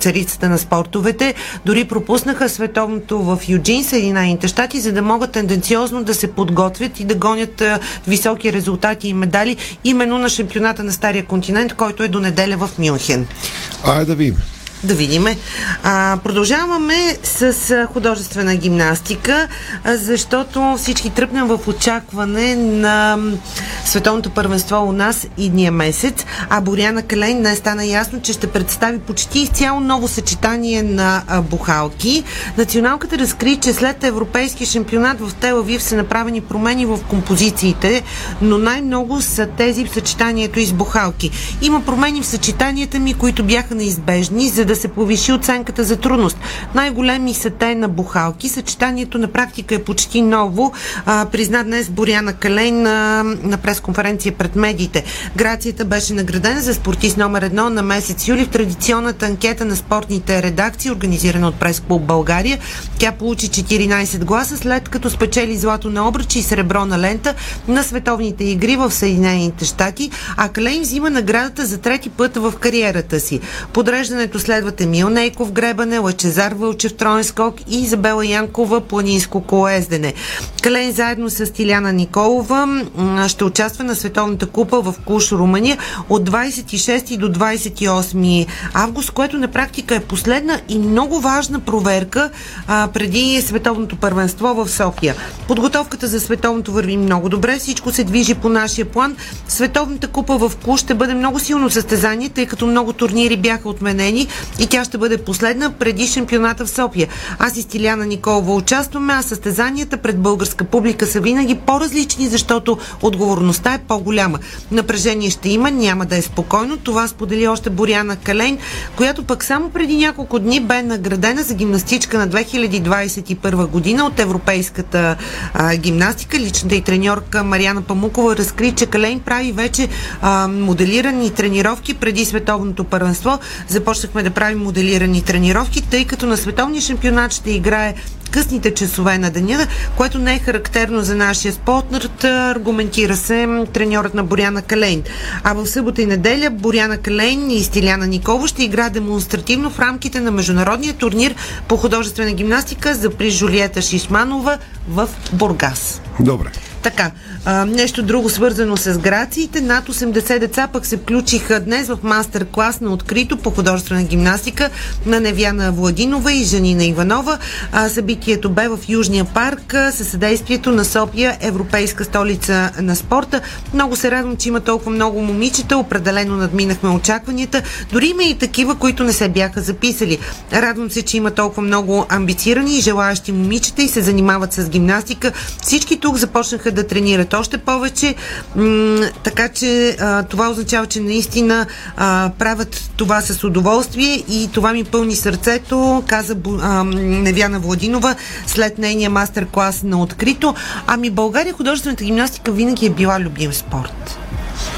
царицата на спортовете, дори пропуснаха световното в Юджин, Съединените щати, за да могат тенденциозно да се подготвят и да гонят високи резултати и медали именно на шампионата на Стария континент, който е до неделя в Мюнхен. Айде да видим. Да видиме. Продължаваме с художествена гимнастика, защото всички тръпнем в очакване на световното първенство у нас идния месец. А Боряна Калейн днес стана ясно, че ще представи почти изцяло ново съчетание на бухалки. Националката разкри, че след европейския шампионат в Телавив са направени промени в композициите, но най-много са тези в съчетанието и с бухалки. Има промени в съчетанията ми, които бяха неизбежни, за да се повиши оценката за трудност. Най-големи са те на бухалки. Съчетанието на практика е почти ново, а, призна днес Боряна Калейн на, на пресконференция пред медиите. Грацията беше наградена за спортист номер едно на месец юли в традиционната анкета на спортните редакции, организирана от прес-клуб България. Тя получи 14 гласа, след като спечели злато на обръчи и сребро на лента на световните игри в Съединените щати, а Калейн взима наградата за трети път в кариерата си. Подреждането след следват Емил Нейков гребане, Лачезар Вълчев троен скок и Изабела Янкова планинско колездене. Кален заедно с Тиляна Николова ще участва на Световната купа в Куш, Румъния от 26 до 28 август, което на практика е последна и много важна проверка а, преди Световното първенство в София. Подготовката за Световното върви много добре, всичко се движи по нашия план. Световната купа в Куш ще бъде много силно състезание, тъй като много турнири бяха отменени и тя ще бъде последна преди шампионата в София. Аз и Стиляна Николова участваме, а състезанията пред българска публика са винаги по-различни, защото отговорността е по-голяма. Напрежение ще има, няма да е спокойно. Това сподели още Боряна Калейн, която пък само преди няколко дни бе наградена за гимнастичка на 2021 година от Европейската а, гимнастика. Личната и треньорка Мариана Памукова разкри, че Калейн прави вече а, моделирани тренировки преди световното първенство. Започнахме да правим моделирани тренировки, тъй като на световния шампионат ще играе късните часове на деня, което не е характерно за нашия спорт, аргументира се треньорът на Боряна Калейн. А в събота и неделя Боряна Калейн и Стиляна Николова ще игра демонстративно в рамките на международния турнир по художествена гимнастика за при Жулиета Шишманова в Бургас. Добре. Така, а, нещо друго свързано с грациите. Над 80 деца пък се включиха днес в мастер-клас на открито по художествена гимнастика на Невяна Владинова и Жанина Иванова. А, събитието бе в Южния парк със съдействието на София, Европейска столица на спорта. Много се радвам, че има толкова много момичета. Определено надминахме очакванията. Дори има и такива, които не се бяха записали. Радвам се, че има толкова много амбицирани и желаящи момичета и се занимават с гимнастика. Всички тук започнаха да тренират още повече. Така че това означава, че наистина правят това с удоволствие и това ми пълни сърцето, каза Невяна Владинова след нейния мастер-клас на открито. Ами България художествената гимнастика винаги е била любим спорт.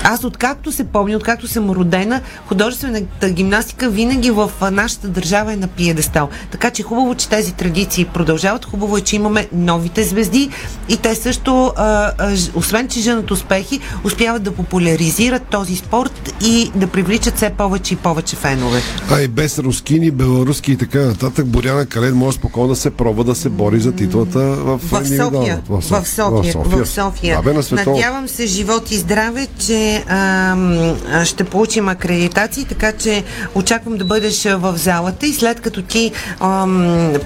Аз откакто се помня, откакто съм родена, художествената гимнастика винаги в нашата държава е на пиедестал. Така че хубаво, че тези традиции продължават. Хубаво е, че имаме новите звезди и те също, а, а, освен че женат успехи, успяват да популяризират този спорт и да привличат все повече и повече фенове. А и без рускини, беларуски и така нататък, Боряна Кален може спокойно да се пробва да се бори за титлата в, в София. В София. В София. В София. В София. Да, бе, Надявам се живот и здраве, че а, ще получим акредитации, така че очаквам да бъдеш в залата и след като ти а,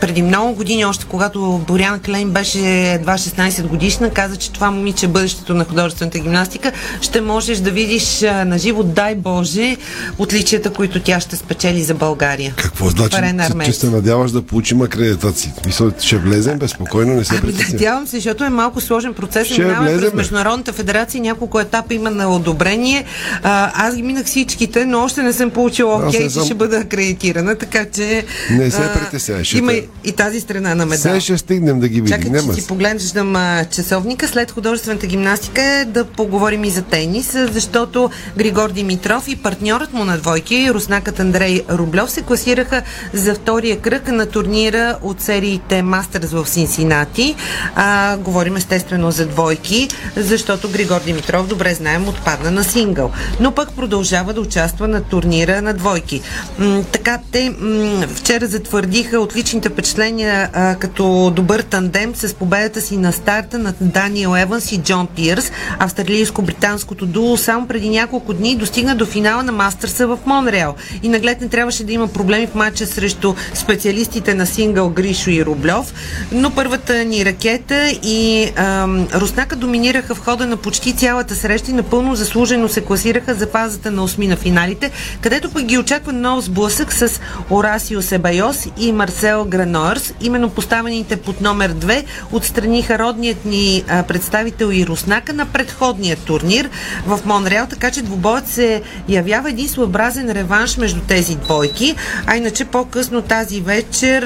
преди много години, още когато Боряна Клейн беше едва 16 годишна, каза, че това момиче е бъдещето на художествената гимнастика, ще можеш да видиш на живо, дай Боже, отличията, които тя ще спечели за България. Какво значи, че, че се надяваш да получим акредитации? Мисля, ще влезем безпокойно, не се ами, Надявам се, защото е малко сложен процес. Ще Минаваме през Международната федерация няколко етапа има на одобрение. А, аз ги минах всичките, но още не съм получила окей, че ще бъда акредитирана, така че... Не се притеснявай. Има и, и тази страна на медал. Сега ще стигнем да ги видим. Чакай, че си поглеждам а, часовника. След художествената гимнастика е да поговорим и за тенис, защото Григор Димитров и партньорът му на двойки, руснакът Андрей Рублев, се класираха за втория кръг на турнира от сериите Мастерс в Синсинати. А, говорим естествено за двойки, защото Григор Димитров, добре знаем, отпадна на сингъл. Но пък продължава да участва на турнира на двойки. М- така, те м- вчера затвърдиха отличните впечатления а, като добър тандем с победата си на старта на Даниел Еванс и Джон Пирс. Австралийско-британското дуо само преди няколко дни достигна до финала на Мастърса в Монреал. И наглед не трябваше да има проблеми в матча срещу специалистите на сингъл Гришо и Рублев. Но първата ни ракета и ам, Руснака доминираха в хода на почти цялата среща и напълно заслужено се класираха за фазата на осми на финалите, където пък ги очаква нов сблъсък с Орасио Себайос и Марсел Граноърс. Именно поставените под номер 2 отстраниха родният ни представител и Руснака на предходния турнир в Монреал, така че двубоят се явява един своеобразен реванш между тези двойки. А иначе по-късно тази вечер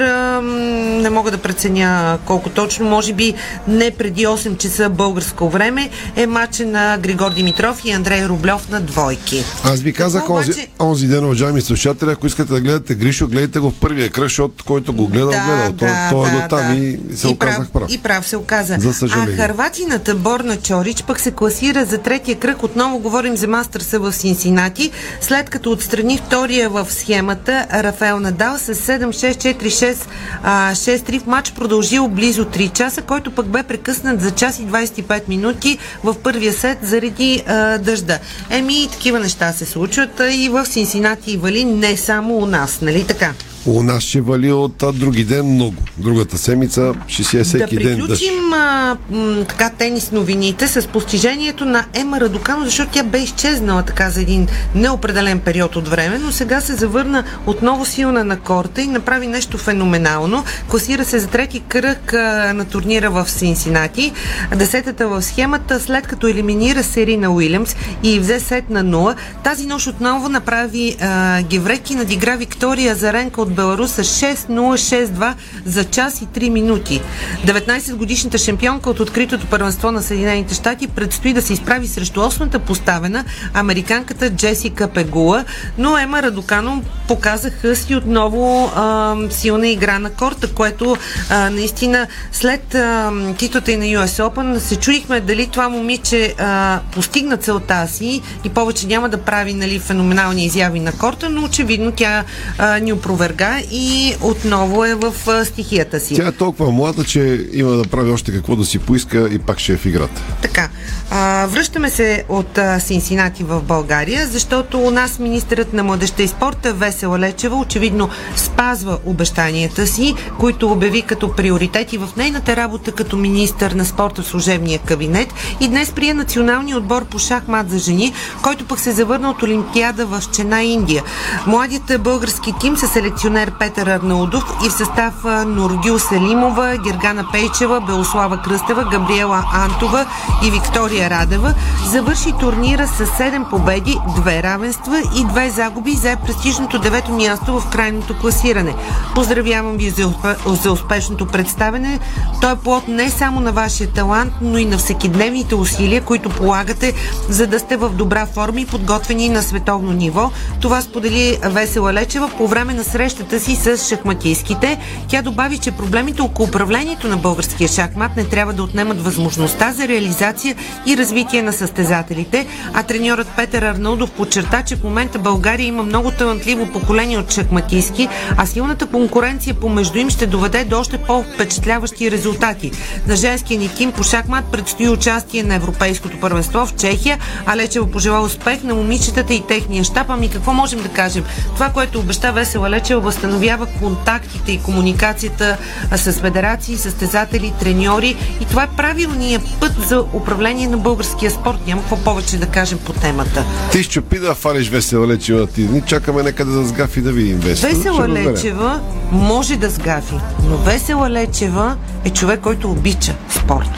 не мога да преценя колко точно, може би не преди 8 часа българско време е матча на Григор Димитров и Андрей Рублев на двойки. Аз ви казах Какво онзи, обаче- онзи ден, уважаеми слушатели, ако искате да гледате Гришо, гледайте го в първия кръг, защото който го гледал, гледал. Той, той е до там и се оказах прав. И прав се оказа. За съжаление. А Харватината Борна Чорич пък се класира за третия кръг. Отново говорим за Мастърса в Синсинати, след като отстрани втория в схемата Рафаел Надал с 7-6-4-6 а, 6-3 в матч продължил близо 3 часа, който пък бе прекъснат за час и 25 минути в първия сет заради а, дъжда. Еми, такива неща се случват и в Синсинати и Вали, не само у нас, нали така? У нас ще вали от а, други ден много. Другата седмица ще си е всеки да ден дъжд. приключим а, м, така тенис новините с постижението на Ема Радокано, защото тя бе изчезнала така за един неопределен период от време, но сега се завърна отново силна на корта и направи нещо феноменално. Класира се за трети кръг а, на турнира в Синсинати. Десетата в схемата, след като елиминира Серина Уилямс и взе сет на 0, тази нощ отново направи а, гевреки, надигра Виктория Заренка от Беларус с 6-0-6-2 за час и 3 минути. 19-годишната шампионка от откритото първенство на Съединените щати предстои да се изправи срещу осмата поставена американката Джесика Пегула, но Ема Радокано показаха си отново а, силна игра на корта, което а, наистина след а, титлата и на US Open се чудихме дали това момиче а, постигна целта си и повече няма да прави нали, феноменални изяви на корта, но очевидно тя а, ни опроверга и отново е в стихията си. Тя е толкова млада, че има да прави още какво да си поиска и пак ще е в играта. Така, а, връщаме се от а, Синсинати в България, защото у нас министърът на младеща и спорта Весела Лечева очевидно спазва обещанията си, които обяви като приоритети в нейната работа като министър на спорта в служебния кабинет и днес прие националния отбор по шахмат за жени, който пък се завърна от Олимпиада в Чена, Индия. Младият български тим със селекционер Петър Арнаудов и в състав а, Нургюл Селимова, Гергана Пейчева, Белослава Кръстева, Габриела Антова и Виктория Радева завърши турнира с 7 победи, 2 равенства и 2 загуби и зае престижното девето място в крайното класиране. Поздравявам ви за, за успешното представене. Той е плод не само на вашия талант, но и на всекидневните усилия, които полагате, за да сте в добра форма и подготвени на световно ниво. Това сподели Весела Лечева по време на срещата си с шахматистските. Тя добави, че проблемите около управлението на българския шахмат не трябва да отнемат възможността за реализация и развитие на състезателите, а треньорът Петър Арнаудов подчерта, че в момента България има много талантливо поколение от шахматистки, а силната конкуренция помежду им ще доведе до още по-впечатляващи резултати. На женския ни тим по шахмат предстои участие на Европейското първенство в Чехия, а Лечева пожела успех на момичетата и техния щаб. Ами какво можем да кажем? Това, което обеща Весела Лечева, възстановява контактите и комуникацията с федерации, състезатели, треньори и това е правилният път за управление на българския спорт. Няма какво повече да кажем по темата. Ти щупи да фалиш Весела Лечева тия дни. Чакаме някъде да сгафи да видим Весела. Весела. Лечева може да сгафи, но Весела Лечева е човек, който обича спорт.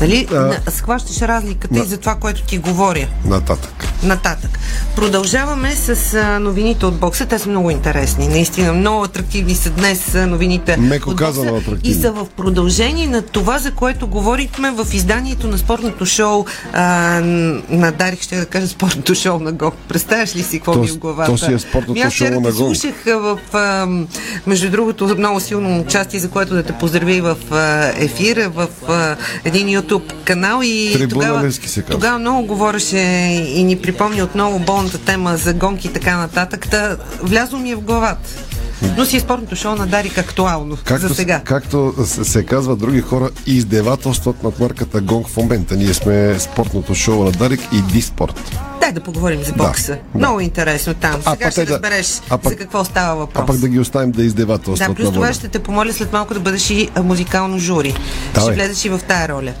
Нали? На- Схващаш разликата и за това, което ти говоря. Нататък. Нататък. Продължаваме с а, новините от бокса. Те са много интересни. Наистина, много атрактивни са днес а, новините Меко от казано атрактивни. И са в продължение на това, за което говорихме в изданието на спортното шоу а, на Дарик, ще да кажа спортното шоу на Го. Представяш ли си какво То- ми е в главата? то си е спортното Ми аз вчера шоу на Гонг. Слушах а, в, а, между другото, много силно участие, за което да те поздравя и в а, ефир, в а, един YouTube канал и тогава, тогава много говореше и ни припомни отново болната тема за гонки и така нататък. Та, влязло ми е в главата. Но си е спортното шоу на Дарик актуално Както, за сега. както се, се казва други хора, издевателстват над марката Гонг в момента. Ние сме спортното шоу на Дарик и Диспорт. Дай да поговорим за бокса. Да, Много интересно там. А, Сега ще да- разбереш а пък- за какво става въпрос. А пък да ги оставим да издевателстват Да, плюс това ще те помоля след малко да бъдеш и музикално жури. Давай. Ще влезеш и в тая роля.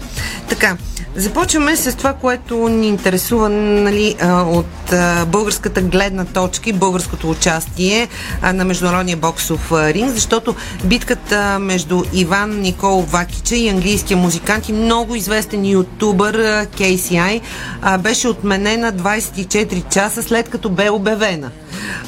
Така, започваме с това, което ни интересува нали, а, от а, българската гледна точка и българското участие а, на Международния боксов а, ринг, защото битката между Иван Никол Вакича и английския музикант и много известен ютубър а, KCI а, беше отменена 24 часа след като бе обявена.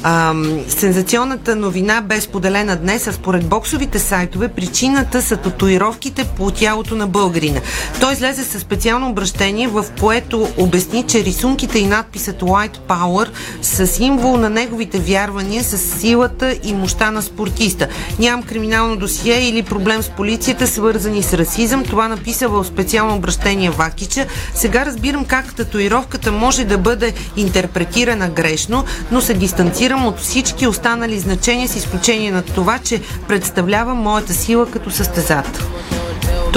Ам, сензационната новина бе споделена днес, а според боксовите сайтове причината са татуировките по тялото на българина. Той излезе със специален специално обращение, в което обясни, че рисунките и надписът White Power са символ на неговите вярвания с силата и мощта на спортиста. Нямам криминално досие или проблем с полицията, свързани с расизъм. Това написа в специално обращение Вакича. Сега разбирам как татуировката може да бъде интерпретирана грешно, но се дистанцирам от всички останали значения с изключение на това, че представлява моята сила като състезател.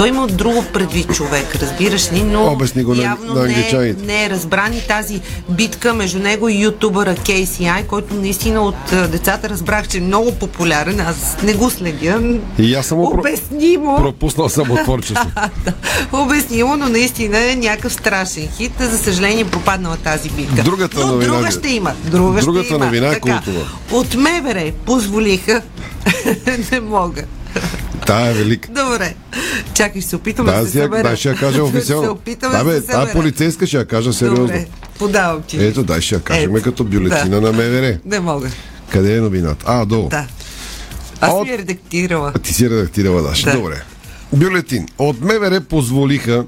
Той има друго предвид човек, разбираш ли, но Обясни го на- явно на не, е, не е разбран и тази битка между него и ютубъра KCI, който наистина от а, децата разбрах, че е много популярен. Аз не го следя. И аз съм Обяснимо. пропуснал само творчество. да, обяснимо, но наистина е някакъв страшен хит. За съжаление пропаднала тази битка. Другата но новина друга ще има. Друга Другата ще има. новина е култова. От Мевере позволиха. не мога. Тая е велика. Добре. Чакай, ще се опитам да, Да, се събера. дай ще я кажа официално. опитам Да, да, бе, се тая събера. полицейска ще я кажа сериозно. Добре, подавам ти. Ето, дай ще я кажем Ето. като бюлетина Да. на МВР. Не мога. Къде е новината? А, долу. Да. Аз ми я редактирала. Ти си редактирала, Даш. Да. Добре. Бюлетин. От МВР позволиха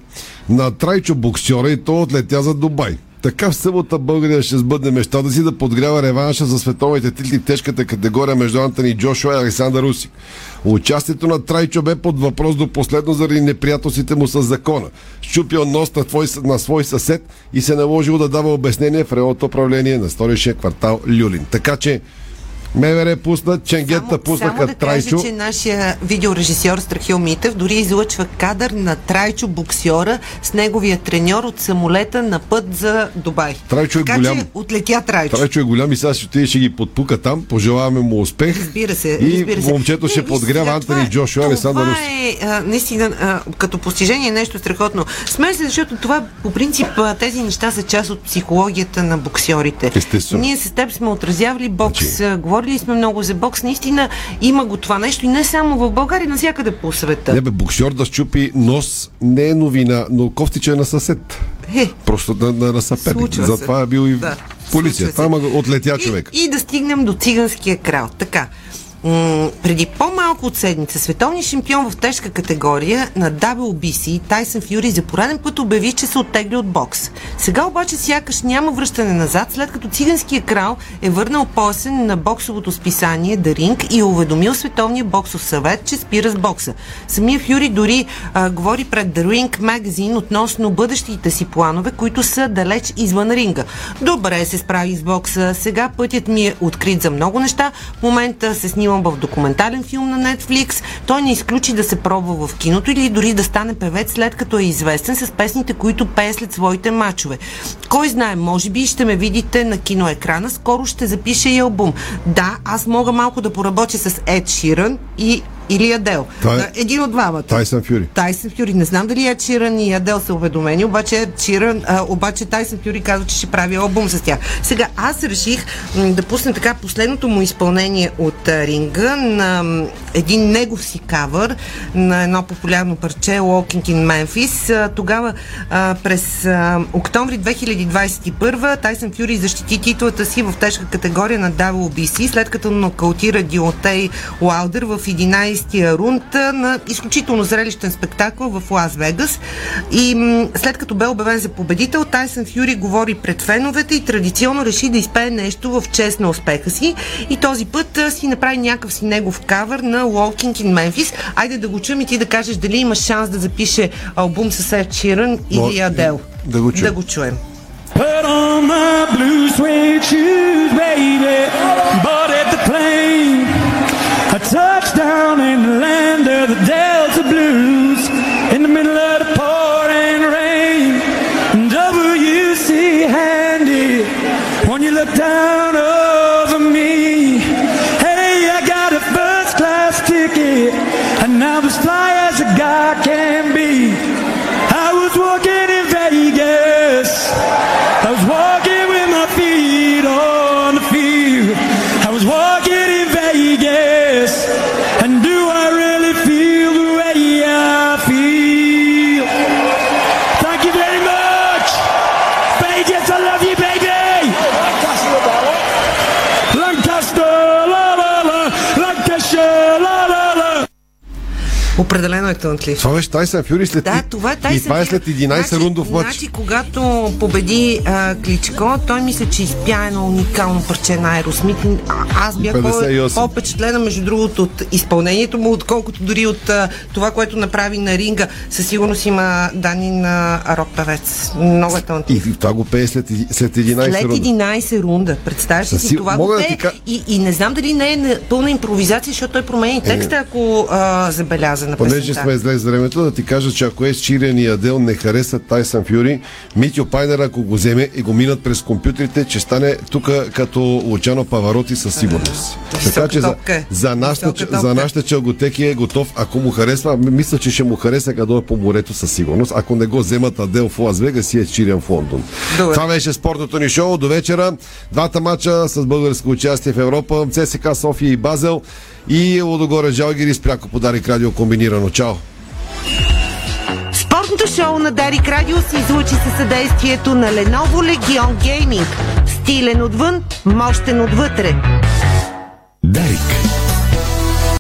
на Трайчо боксера и то отлетя за Дубай. Така в събота България ще сбъдне мечтата си да подгрява реванша за световните титли в тежката категория между Антони Джошуа и Александър Усик. Участието на Трайчо бе под въпрос до последно заради неприятелствите му с закона. Щупил нос на, твой, на свой съсед и се наложил да дава обяснение в районното управление на столичния квартал Люлин. Така че МВР пусна, Ченгета пуснаха Само да Трайчо. кажа, че нашия видеорежисьор Страхил Митев дори излъчва кадър на Трайчо боксьора с неговия треньор от самолета на път за Дубай. Трайчо е така голям. че отлетя Трайчо. Трайчо е голям и сега ще отиде и ще ги подпука там. Пожелаваме му успех. Разбира се, И разбира се. момчето ще Не, подгрява Антони е- Джошуа, Александър Това е а, наистина а, като постижение нещо страхотно. Смея се, защото това по принцип а, тези неща са част от психологията на боксьорите. Естествено. Ние с теб сме отразявали бокс, а, говорили сме много за бокс. Наистина има го това нещо и не само в България, навсякъде по света. Не бе, боксер да щупи нос не е новина, но кофтиче е на съсед. Е, Просто на, на, на съперник. Затова е бил и Да, полиция. Това го отлетя човек. И, и да стигнем до циганския крал. Така. М- преди по-малко от седмица световният шампион в тежка категория на WBC Тайсън Фюри за пореден път обяви, че се оттегли от бокс. Сега обаче сякаш няма връщане назад, след като циганския крал е върнал поясен на боксовото списание The Ring и е уведомил Световния боксов съвет, че спира с бокса. Самия Фюри дори а, говори пред The Ring магазин относно бъдещите си планове, които са далеч извън ринга. Добре се справи с бокса, сега пътят ми е открит за много неща. В момента се снимам в документален филм на Netflix. Той не изключи да се пробва в киното или дори да стане певец след като е известен с песните, които пее след своите мачове. Кой знае, може би ще ме видите на киноекрана, скоро ще запиша и албум. Да, аз мога малко да поработя с Ед Ширан и или Адел. Е- Един от двамата. Тайсън Фюри. Тайсън Фюри. Не знам дали Ед Ширан и Адел са уведомени, обаче Ширан, а, обаче Тайсън Фюри казва, че ще прави албум с тях. Сега, аз реших м, да пусна така последното му изпълнение от а, ринга на м, един негов си кавър на едно популярно парче Walking in Memphis. А, тогава а, през а, октомври 2021 Тайсън Фюри защити титлата си в тежка категория на WBC, след като нокаутира Диотей Уалдер в 11-я рунд а, на изключително зрелищен спектакъл в Лас Вегас. И м- след като бе обявен за победител, Тайсън Фюри говори пред феновете и традиционно реши да изпее нещо в чест на успеха си. И този път а, си направи някакъв си негов кавър на Walking in Memphis. Айде да го чуем и ти да кажеш дали има шанс да запише албум с Ед Ширан или Адел. да го чуем. Да го чуем. Put on my blue suede shoes, baby. Plane. A touchdown in the land of the Delta Blues. In the middle of the pouring определен Определено е. Това беше Тайсън Фюри след... Да, това е Тайсън И това е след 11 значи, рундов матч. Значи, когато победи а, Кличко, той мисля, че изпя едно уникално парче на Аеросмит. Аз бях 58. по- по-впечатлена, между другото, от изпълнението му, отколкото дори от а, това, което направи на ринга. Със сигурност има данни на рок певец. Много е талантлив. И това го пее след, след 11 След рунда. 11 рунда. Представяш ли си това го да пее ка- и, и не знам дали не е на пълна импровизация, защото той промени текста, ако а, забеляза на Понеже песента. сме излез времето, да ти кажа, че ако е Чириан и Адел не харесат Тайсън Фюри, Митио Пайнер, ако го вземе и го минат през компютрите, че стане тук като Лучано Павароти със сигурност. така че за, е. за, нашата, за топка. нашите челготеки е готов. Ако му харесва, мисля, че ще му хареса като е по морето със сигурност. Ако не го вземат Адел в Лас Вегас и е Чириан в Лондон. Добре. Това беше спортното ни шоу. До вечера. Двата мача с българско участие в Европа. ЦСК София и Базел. И Лодогоре Жалгирис пряко подарик радио комбинирано. Чао! Спортното шоу на Дарик Радио се излучи със съдействието на Lenovo Legion Gaming. Стилен отвън, мощен отвътре. Дарик.